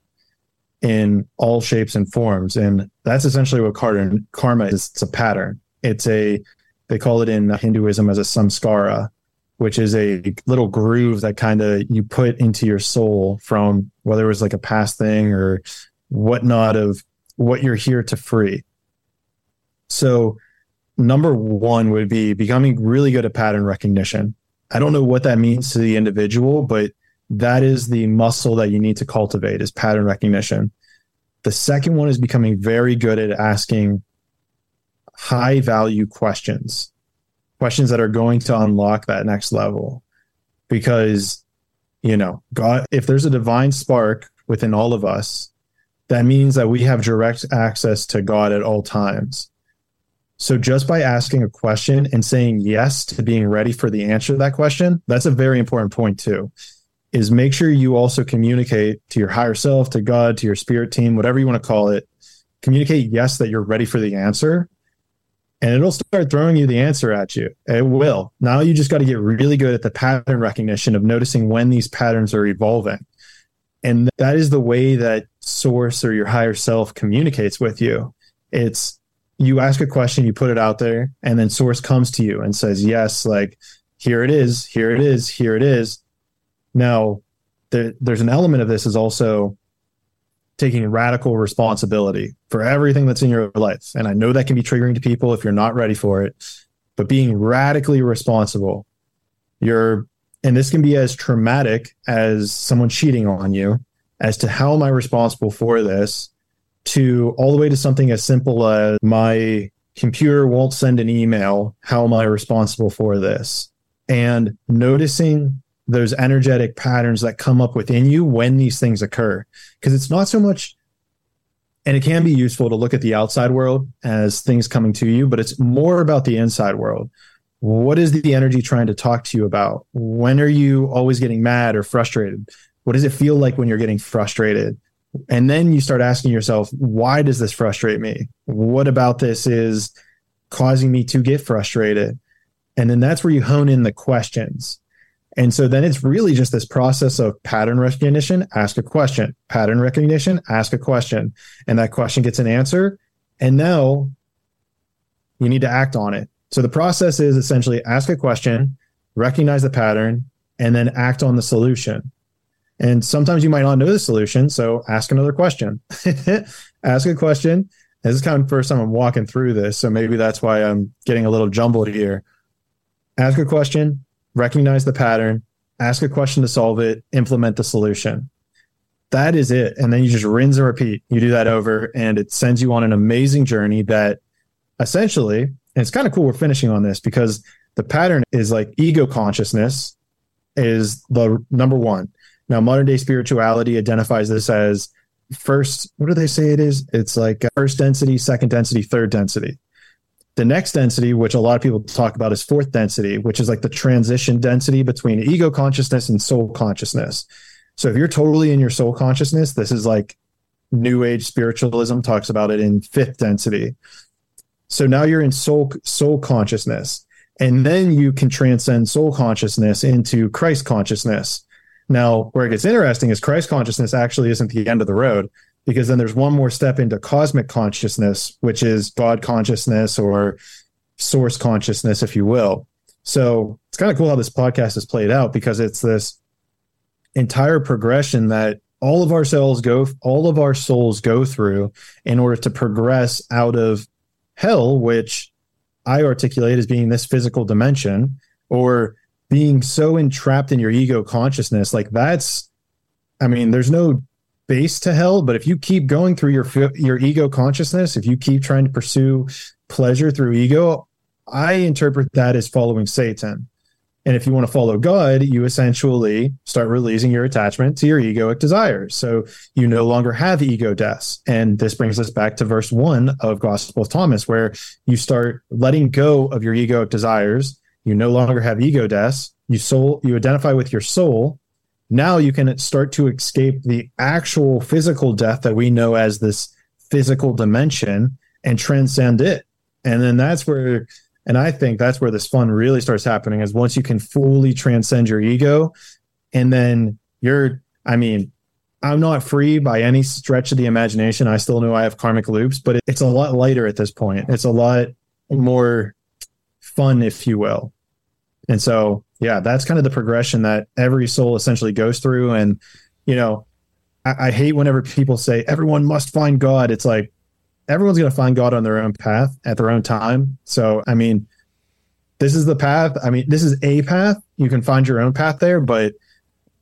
in all shapes and forms. And that's essentially what karma, is. It's a pattern. It's a, they call it in Hinduism as a samskara, which is a little groove that kind of you put into your soul from whether it was like a past thing or whatnot of what you're here to free. So, number one would be becoming really good at pattern recognition. I don't know what that means to the individual, but that is the muscle that you need to cultivate is pattern recognition. The second one is becoming very good at asking high value questions, questions that are going to unlock that next level. Because, you know, God, if there's a divine spark within all of us, that means that we have direct access to God at all times. So just by asking a question and saying yes to being ready for the answer to that question, that's a very important point too is make sure you also communicate to your higher self, to God, to your spirit team, whatever you want to call it. Communicate yes that you're ready for the answer and it'll start throwing you the answer at you. It will. Now you just got to get really good at the pattern recognition of noticing when these patterns are evolving. And that is the way that source or your higher self communicates with you. It's you ask a question, you put it out there, and then source comes to you and says, Yes, like here it is, here it is, here it is. Now, there, there's an element of this is also taking radical responsibility for everything that's in your life. And I know that can be triggering to people if you're not ready for it, but being radically responsible, you're, and this can be as traumatic as someone cheating on you as to how am I responsible for this to all the way to something as simple as my computer won't send an email. How am I responsible for this? And noticing those energetic patterns that come up within you when these things occur. Because it's not so much, and it can be useful to look at the outside world as things coming to you, but it's more about the inside world. What is the energy trying to talk to you about? When are you always getting mad or frustrated? What does it feel like when you're getting frustrated? And then you start asking yourself, why does this frustrate me? What about this is causing me to get frustrated? And then that's where you hone in the questions and so then it's really just this process of pattern recognition, ask a question, pattern recognition, ask a question, and that question gets an answer. And now you need to act on it. So the process is essentially ask a question, recognize the pattern, and then act on the solution. And sometimes you might not know the solution. So ask another question. (laughs) ask a question. This is kind of the first time I'm walking through this. So maybe that's why I'm getting a little jumbled here. Ask a question, recognize the pattern, ask a question to solve it, implement the solution. That is it. And then you just rinse and repeat. You do that over, and it sends you on an amazing journey that essentially, and it's kind of cool we're finishing on this because the pattern is like ego consciousness is the number one. Now, modern day spirituality identifies this as first, what do they say it is? It's like uh, first density, second density, third density. The next density, which a lot of people talk about, is fourth density, which is like the transition density between ego consciousness and soul consciousness. So if you're totally in your soul consciousness, this is like New Age spiritualism talks about it in fifth density. So now you're in soul soul consciousness, and then you can transcend soul consciousness into Christ consciousness. Now, where it gets interesting is Christ consciousness actually isn't the end of the road because then there's one more step into cosmic consciousness, which is God consciousness or source consciousness, if you will. So it's kind of cool how this podcast is played out because it's this entire progression that all of our cells go, all of our souls go through in order to progress out of hell, which I articulate as being this physical dimension or being so entrapped in your ego consciousness. Like that's, I mean, there's no base to hell but if you keep going through your your ego consciousness if you keep trying to pursue pleasure through ego i interpret that as following satan. And if you want to follow god you essentially start releasing your attachment to your egoic desires. So you no longer have ego deaths. And this brings us back to verse 1 of gospel of thomas where you start letting go of your egoic desires. You no longer have ego deaths. You soul you identify with your soul now you can start to escape the actual physical death that we know as this physical dimension and transcend it. And then that's where, and I think that's where this fun really starts happening is once you can fully transcend your ego. And then you're, I mean, I'm not free by any stretch of the imagination. I still know I have karmic loops, but it's a lot lighter at this point. It's a lot more fun, if you will. And so yeah, that's kind of the progression that every soul essentially goes through. And, you know, I, I hate whenever people say everyone must find God. It's like everyone's going to find God on their own path at their own time. So, I mean, this is the path. I mean, this is a path. You can find your own path there, but,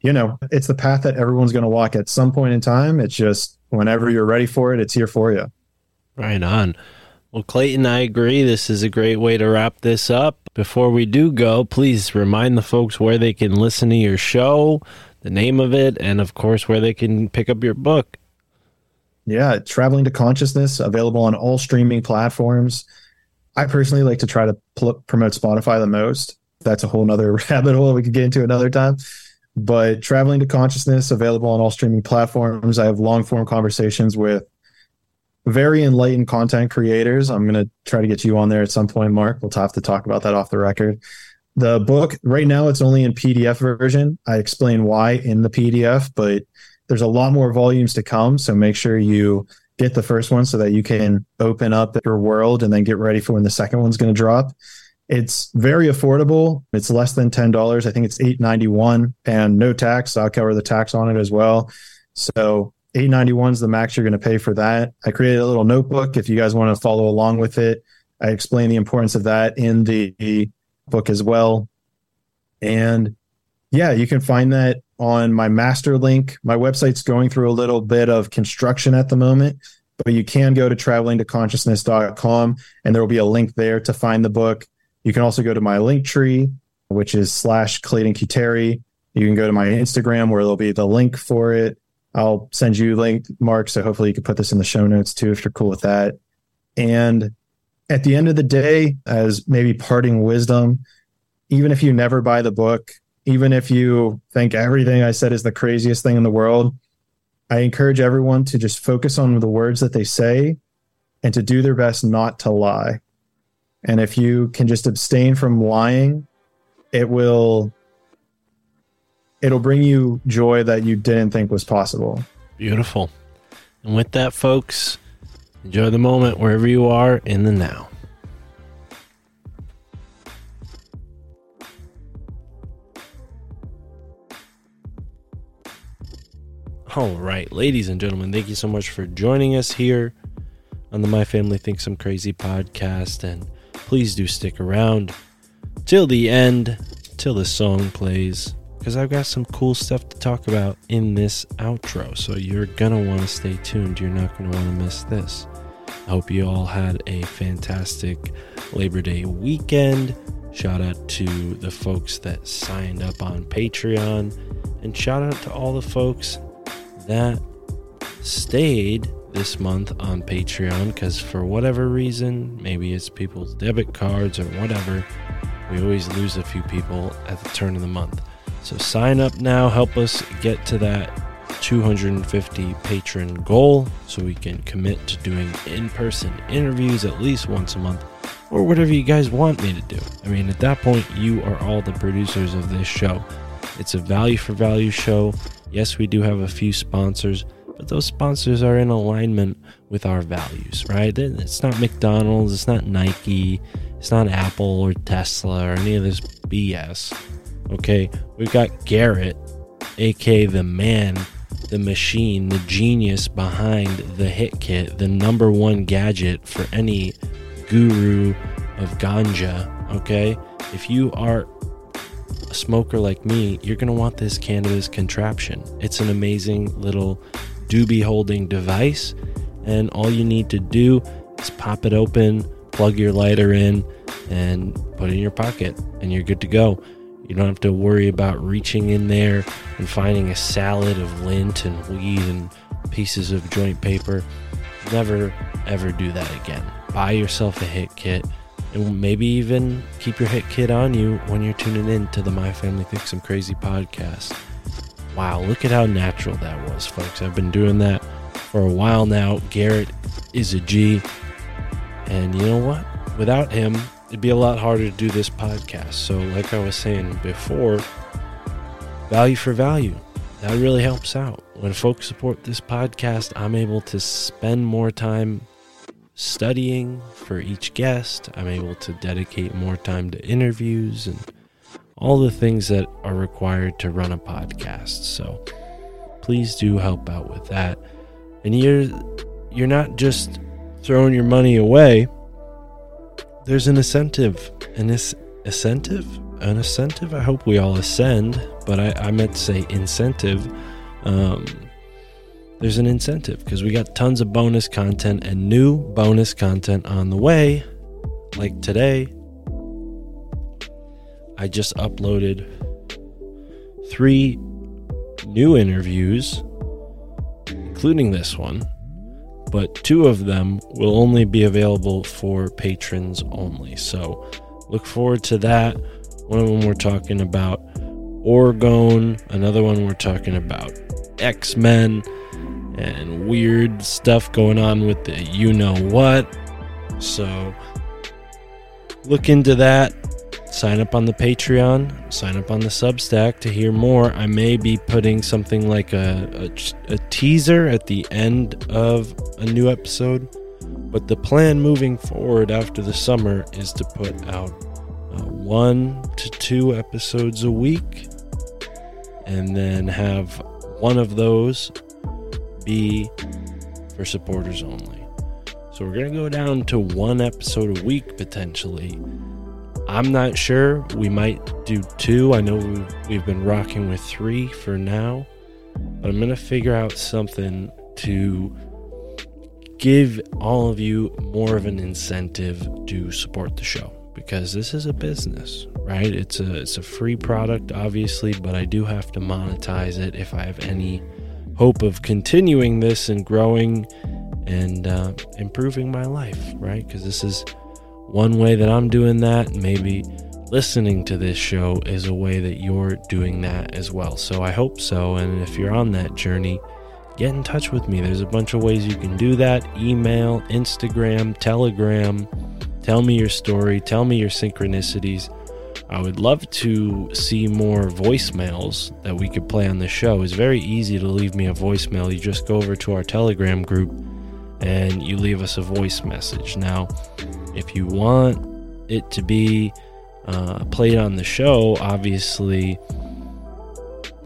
you know, it's the path that everyone's going to walk at some point in time. It's just whenever you're ready for it, it's here for you. Right on. Well, Clayton, I agree. This is a great way to wrap this up. Before we do go, please remind the folks where they can listen to your show, the name of it, and of course, where they can pick up your book. Yeah, Traveling to Consciousness, available on all streaming platforms. I personally like to try to pl- promote Spotify the most. That's a whole nother (laughs) rabbit hole we could get into another time. But Traveling to Consciousness, available on all streaming platforms. I have long form conversations with very enlightened content creators. I'm going to try to get you on there at some point, Mark. We'll have to talk about that off the record. The book right now it's only in PDF version. I explain why in the PDF, but there's a lot more volumes to come. So make sure you get the first one so that you can open up your world and then get ready for when the second one's going to drop. It's very affordable. It's less than ten dollars. I think it's eight ninety one, and no tax. I'll cover the tax on it as well. So eight ninety one is the max you're going to pay for that. I created a little notebook if you guys want to follow along with it. I explain the importance of that in the book as well. And yeah, you can find that on my master link. My website's going through a little bit of construction at the moment, but you can go to travelingtoconsciousness.com and there will be a link there to find the book. You can also go to my Linktree, which is slash Clayton Cuteri. You can go to my Instagram where there'll be the link for it. I'll send you link, Mark. So hopefully you can put this in the show notes too if you're cool with that. And at the end of the day, as maybe parting wisdom, even if you never buy the book, even if you think everything I said is the craziest thing in the world, I encourage everyone to just focus on the words that they say and to do their best not to lie. And if you can just abstain from lying, it will it'll bring you joy that you didn't think was possible. Beautiful. And with that, folks, enjoy the moment wherever you are in the now. All right, ladies and gentlemen, thank you so much for joining us here on the My Family Thinks I'm Crazy podcast. And please do stick around till the end, till the song plays, because I've got some cool stuff to talk about in this outro. So you're going to want to stay tuned. You're not going to want to miss this. I hope you all had a fantastic Labor Day weekend. Shout out to the folks that signed up on Patreon. And shout out to all the folks that stayed this month on Patreon because for whatever reason, maybe it's people's debit cards or whatever, we always lose a few people at the turn of the month. So sign up now, help us get to that 250 patron goal so we can commit to doing in person interviews at least once a month or whatever you guys want me to do. I mean, at that point, you are all the producers of this show. It's a value for value show. Yes, we do have a few sponsors, but those sponsors are in alignment with our values, right? It's not McDonald's, it's not Nike, it's not Apple or Tesla or any of this BS. Okay, we've got Garrett, aka the man, the machine, the genius behind the hit kit, the number one gadget for any guru of ganja. Okay, if you are a smoker like me, you're to want this cannabis contraption. It's an amazing little doobie holding device, and all you need to do is pop it open, plug your lighter in, and put it in your pocket, and you're good to go. You don't have to worry about reaching in there and finding a salad of lint and weed and pieces of joint paper. Never, ever do that again. Buy yourself a hit kit and maybe even keep your hit kit on you when you're tuning in to the My Family Thinks I'm Crazy podcast. Wow, look at how natural that was, folks. I've been doing that for a while now. Garrett is a G. And you know what? Without him, it'd be a lot harder to do this podcast. So, like I was saying before, value for value. That really helps out. When folks support this podcast, I'm able to spend more time studying for each guest. I'm able to dedicate more time to interviews and all the things that are required to run a podcast. So please do help out with that. And you're you're not just throwing your money away. There's an incentive. An incentive? An incentive? I hope we all ascend, but I, I meant to say incentive. Um, there's an incentive because we got tons of bonus content and new bonus content on the way. Like today, I just uploaded three new interviews, including this one, but two of them will only be available for patrons only. So look forward to that. One of them we're talking about Orgone, another one we're talking about X Men and weird stuff going on with the you know what. So look into that. Sign up on the Patreon, sign up on the Substack to hear more. I may be putting something like a, a, a teaser at the end of a new episode. But the plan moving forward after the summer is to put out uh, one to two episodes a week and then have one of those be for supporters only. So we're going to go down to one episode a week potentially. I'm not sure. We might do two. I know we've, been rocking with three for now, but I'm going to figure out something to give all of you more of an incentive to support the show because this is a business, right? It's a it's a free product obviously, but I do have to monetize it if I have any hope of continuing this and growing and uh, improving my life, right? Because this is one way that I'm doing that. Maybe listening to this show is a way that you're doing that as well. So I hope so. And if you're on that journey, get in touch with me. There's a bunch of ways you can do that email, Instagram, Telegram. Tell me your story, tell me your synchronicities. I would love to see more voicemails that we could play on the show. It's very easy to leave me a voicemail. You just go over to our Telegram group and you leave us a voice message. Now, if you want it to be uh, played on the show, obviously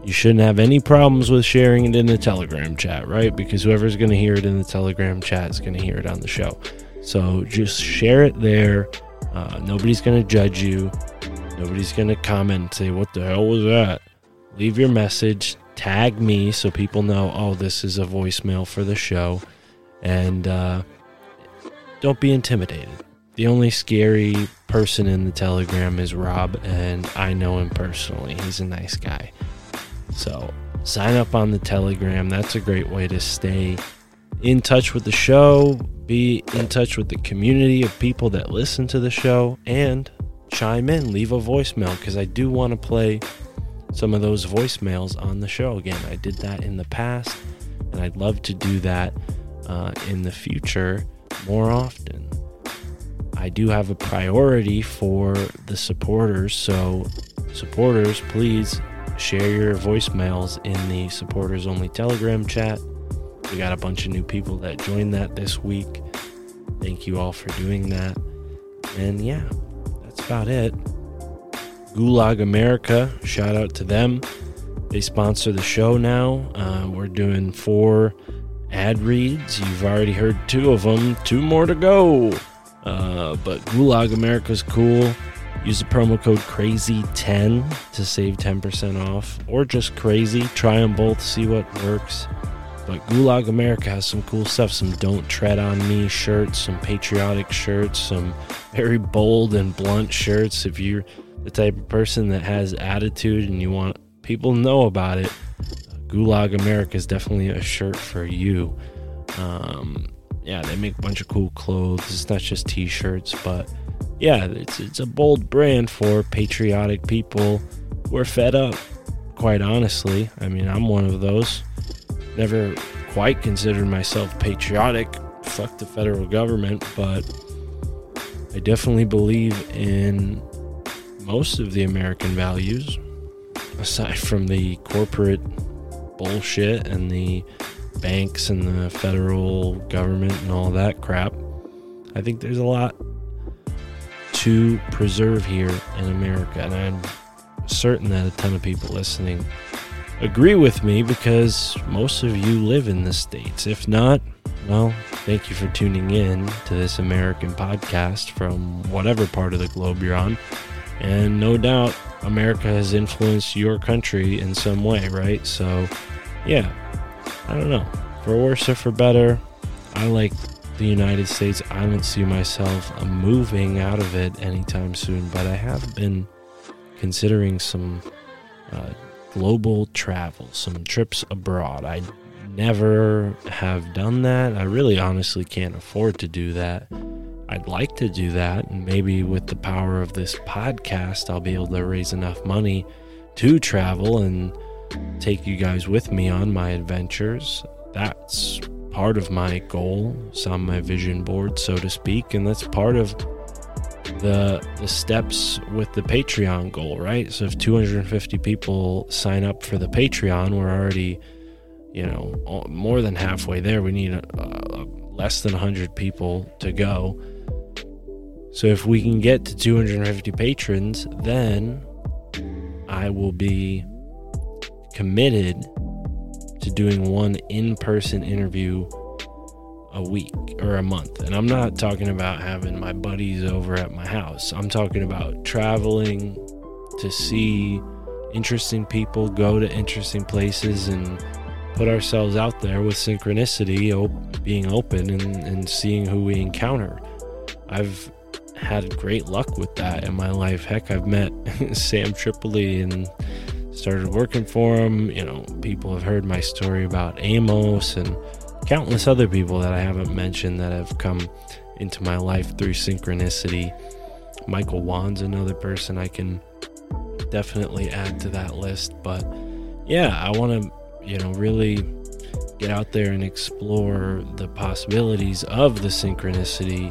you shouldn't have any problems with sharing it in the Telegram chat, right? Because whoever's going to hear it in the Telegram chat is going to hear it on the show. So just share it there. Uh, nobody's going to judge you. Nobody's going to comment and say, What the hell was that? Leave your message, tag me so people know, oh, this is a voicemail for the show. And uh, don't be intimidated. The only scary person in the Telegram is Rob, and I know him personally. He's a nice guy. So sign up on the Telegram. That's a great way to stay in touch with the show, be in touch with the community of people that listen to the show, and chime in, leave a voicemail because I do want to play some of those voicemails on the show again. I did that in the past, and I'd love to do that uh, in the future more often. I do have a priority for the supporters, so supporters, please share your voicemails in the supporters only Telegram chat. We got a bunch of new people that joined that this week. Thank you all for doing that. And yeah, that's about it. Gulag America, shout out to them. They sponsor the show now. Uh, we're doing four ad reads. You've already heard two of them, two more to go. Uh, but Gulag America is cool. Use the promo code CRAZY10 to save 10% off, or just crazy. Try them both, see what works. But Gulag America has some cool stuff some Don't Tread on Me shirts, some patriotic shirts, some very bold and blunt shirts. If you're the type of person that has attitude and you want people to know about it, Gulag America is definitely a shirt for you. Um, yeah, they make a bunch of cool clothes. It's not just t-shirts, but yeah, it's it's a bold brand for patriotic people We're fed up. Quite honestly, I mean, I'm one of those. Never quite considered myself patriotic. Fuck the federal government, but I definitely believe in most of the American values, aside from the corporate bullshit and the banks and the federal government and all that crap. I think there's a lot to preserve here in America, and I'm certain that a ton of people listening agree with me because most of you live in the States. If not, well, thank you for tuning in to this American podcast from whatever part of the globe you're on. And no doubt, America has influenced your country in some way, right? So, yeah, I don't know. For worse or for better, I like the United States. I don't see myself moving out of it anytime soon, but I have been considering some uh, global travel, some trips abroad. I never have done that. I really honestly can't afford to do that. I'd like to do that, and maybe with the power of this podcast, I'll be able to raise enough money to travel and take you guys with me on my adventures. that's part of my goal. It's on my vision board, so to speak, and that's part of the the steps with the Patreon goal, right? So if 250 people sign up for the Patreon, we're already, you know, more than halfway there. We need less than 100 people to go. So if we can get to 250 patrons, then I will be committed to doing one in-person interview a week or a month. And I'm not talking about having my buddies over at my house. I'm talking about traveling to see interesting people, go to interesting places, and put ourselves out there with synchronicity, op- being open and, and seeing who we encounter. I've had great luck with that in my life. Heck, I've met (laughs) Sam Tripoli and started working for him. You know, people have heard my story about Amos and countless other people that I haven't mentioned that have come into my life through synchronicity. Michael Wan's another person I can definitely add to that list. But yeah, I want to, you know, really get out there and explore the possibilities of the synchronicity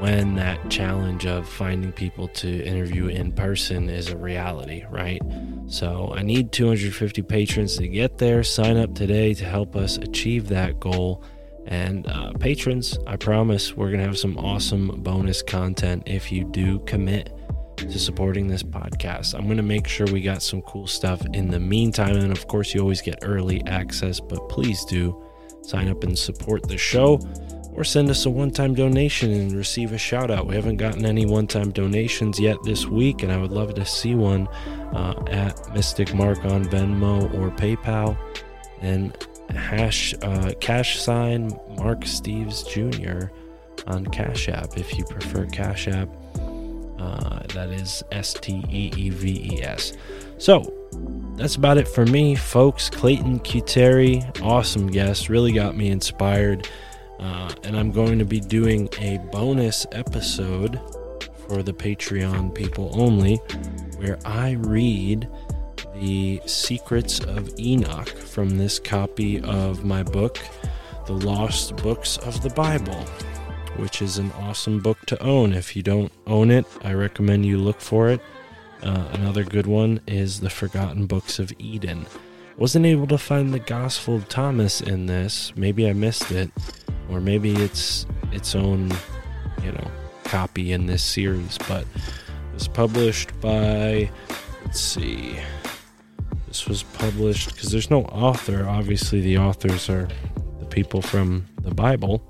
when that challenge of finding people to interview in person is a reality, right? So I need 250 patrons to get there. Sign up today to help us achieve that goal. And uh, patrons, I promise we're going to have some awesome bonus content if you do commit to supporting this podcast. I'm going to make sure we got some cool stuff in the meantime. And of course, you always get early access, but please do sign up and support the show or send us a one time donation and receive a shout out. We haven't gotten any one time donations yet this week, and I would love to see one uh, at Mystic Mark on Venmo or PayPal. And hash uh, cash sign Mark Steeves Jr. on Cash App if you prefer Cash App. Uh, that is S T E E V E S. So that's about it for me, folks. Clayton Cuteri, awesome guest, really got me inspired. Uh, and I'm going to be doing a bonus episode for the Patreon people only, where I read the secrets of Enoch from this copy of my book, The Lost Books of the Bible, which is an awesome book to own. If you don't own it, I recommend you look for it. Uh, another good one is The Forgotten Books of Eden. Wasn't able to find the Gospel of Thomas in this. Maybe I missed it or maybe it's its own, you know, copy in this series. But it was published by, let's see, this was published because there's no author. Obviously, the authors are the people from the Bible,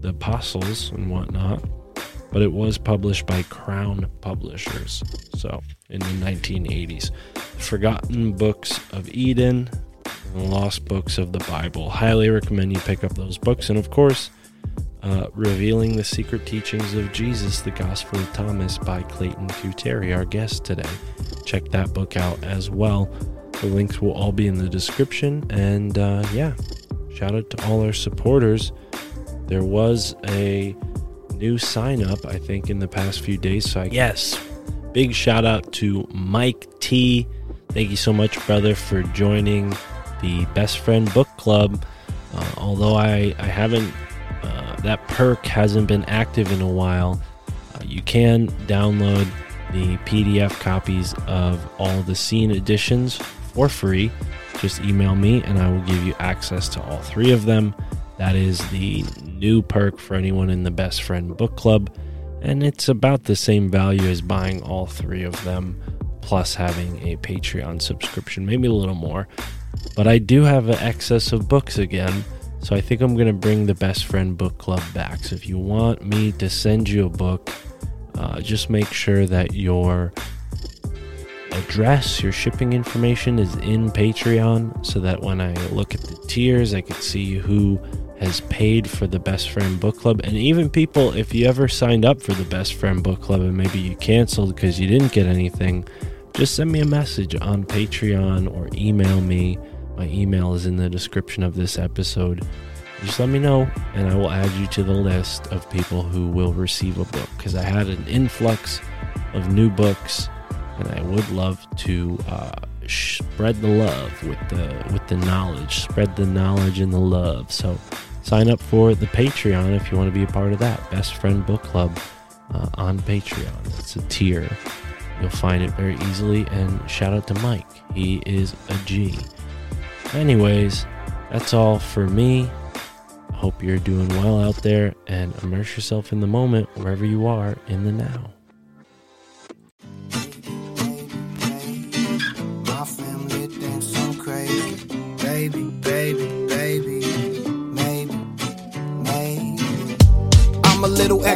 the apostles and whatnot. But it was published by Crown Publishers. So in the 1980s. Forgotten Books of Eden, the Lost Books of the Bible. Highly recommend you pick up those books. And of course, uh, Revealing the Secret Teachings of Jesus, the Gospel of Thomas by Clayton Cuteri, our guest today. Check that book out as well. The links will all be in the description. And uh, yeah, shout out to all our supporters. There was a new sign up, I think, in the past few days. So, I, yes, big shout out to Mike T. Thank you so much, brother, for joining the Best Friend Book Club. Uh, although I, I haven't, uh, that perk hasn't been active in a while, uh, you can download the PDF copies of all the scene editions for free. Just email me and I will give you access to all three of them. That is the new perk for anyone in the Best Friend Book Club. And it's about the same value as buying all three of them, plus having a Patreon subscription, maybe a little more. But I do have an excess of books again, so I think I'm going to bring the Best Friend Book Club back. So if you want me to send you a book, uh, just make sure that your address, your shipping information is in Patreon so that when I look at the tiers, I can see who has paid for the Best Friend Book Club. And even people, if you ever signed up for the Best Friend Book Club and maybe you canceled because you didn't get anything, just send me a message on Patreon or email me. My email is in the description of this episode. Just let me know, and I will add you to the list of people who will receive a book because I had an influx of new books, and I would love to uh, spread the love with the with the knowledge. Spread the knowledge and the love. So sign up for the Patreon if you want to be a part of that. Best Friend Book Club uh, on Patreon. It's a tier. You'll find it very easily. And shout out to Mike. He is a G. Anyways, that's all for me. Hope you're doing well out there and immerse yourself in the moment wherever you are in the now.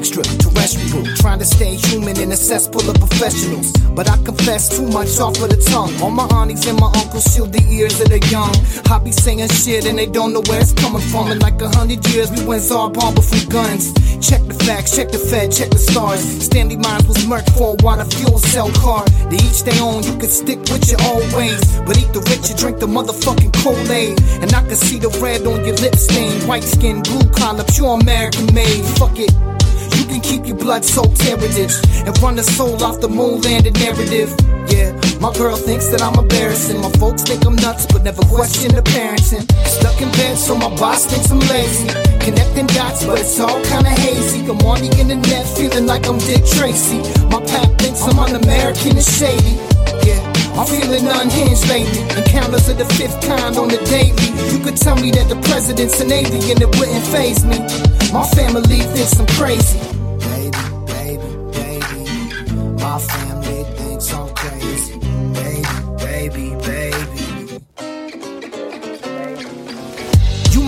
A little extra terrestrial, trying to stay human in a cesspool of professionals. But I confess too much off of the tongue. All my aunties and my uncles shield the ears of the young. I be saying shit and they don't know where it's coming from. In like a hundred years, we went Zarbon from guns. Check the facts, check the Fed, check the stars. Stanley Meyer was murked for a water fuel cell car. They each their own, you could stick with your old ways. But eat the rich and drink the motherfucking Kool-Aid. And I can see the red on your lip stain. White skin, blue collar, pure American made. Fuck it. You can keep your blood so heritage and run the soul off the moon landed narrative. Yeah, my girl thinks that I'm embarrassing. My folks think I'm nuts, but never question the parenting. Stuck in bed, so my boss thinks I'm lazy. Connecting dots, but it's all kinda hazy. I'm on the internet, feeling like I'm Dick Tracy. My pap thinks I'm un-American and shady. I'm feeling unhinged lately. Encounters of the fifth kind on the daily. You could tell me that the president's an alien, it wouldn't phase me. My family thinks I'm crazy. Baby, baby, baby. My family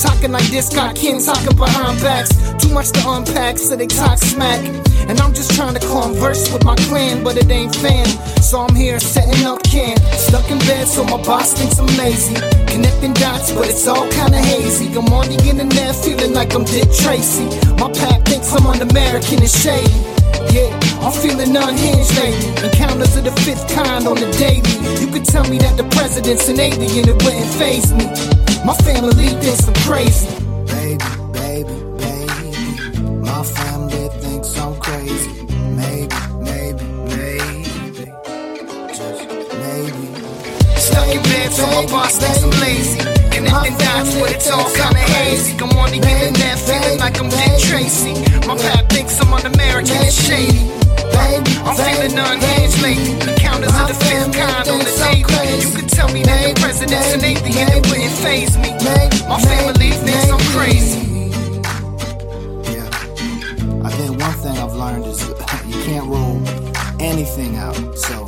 Talking like this, got kin talking behind backs. Too much to unpack, so they talk smack. And I'm just trying to converse with my clan, but it ain't fan. So I'm here setting up camp. Stuck in bed, so my boss thinks I'm lazy. Connecting dots, but it's all kinda hazy. I'm on the internet, feeling like I'm Dick Tracy. My pack thinks I'm un-American and shady. Yeah, I'm feeling unhinged lately. Encounters of the fifth kind on the daily. You could tell me that the president's an alien, it wouldn't phase me. My family thinks I'm crazy. Baby, baby, baby. My family thinks I'm crazy. Maybe, maybe, maybe. Just maybe. Stuck in bed, so my boss thinks I'm lazy. Connecting dots, but it's all kinda hazy. I'm the feeling like I'm Dick Tracy. My pap thinks I'm un-American and shady. I'm feeling unhinged lately. Encounters of the fifth kind on the daily. You could tell me that the president's an alien, it wouldn't phase me. My family thinks I'm crazy. Yeah. I think one thing I've learned is (laughs) you can't rule anything out. So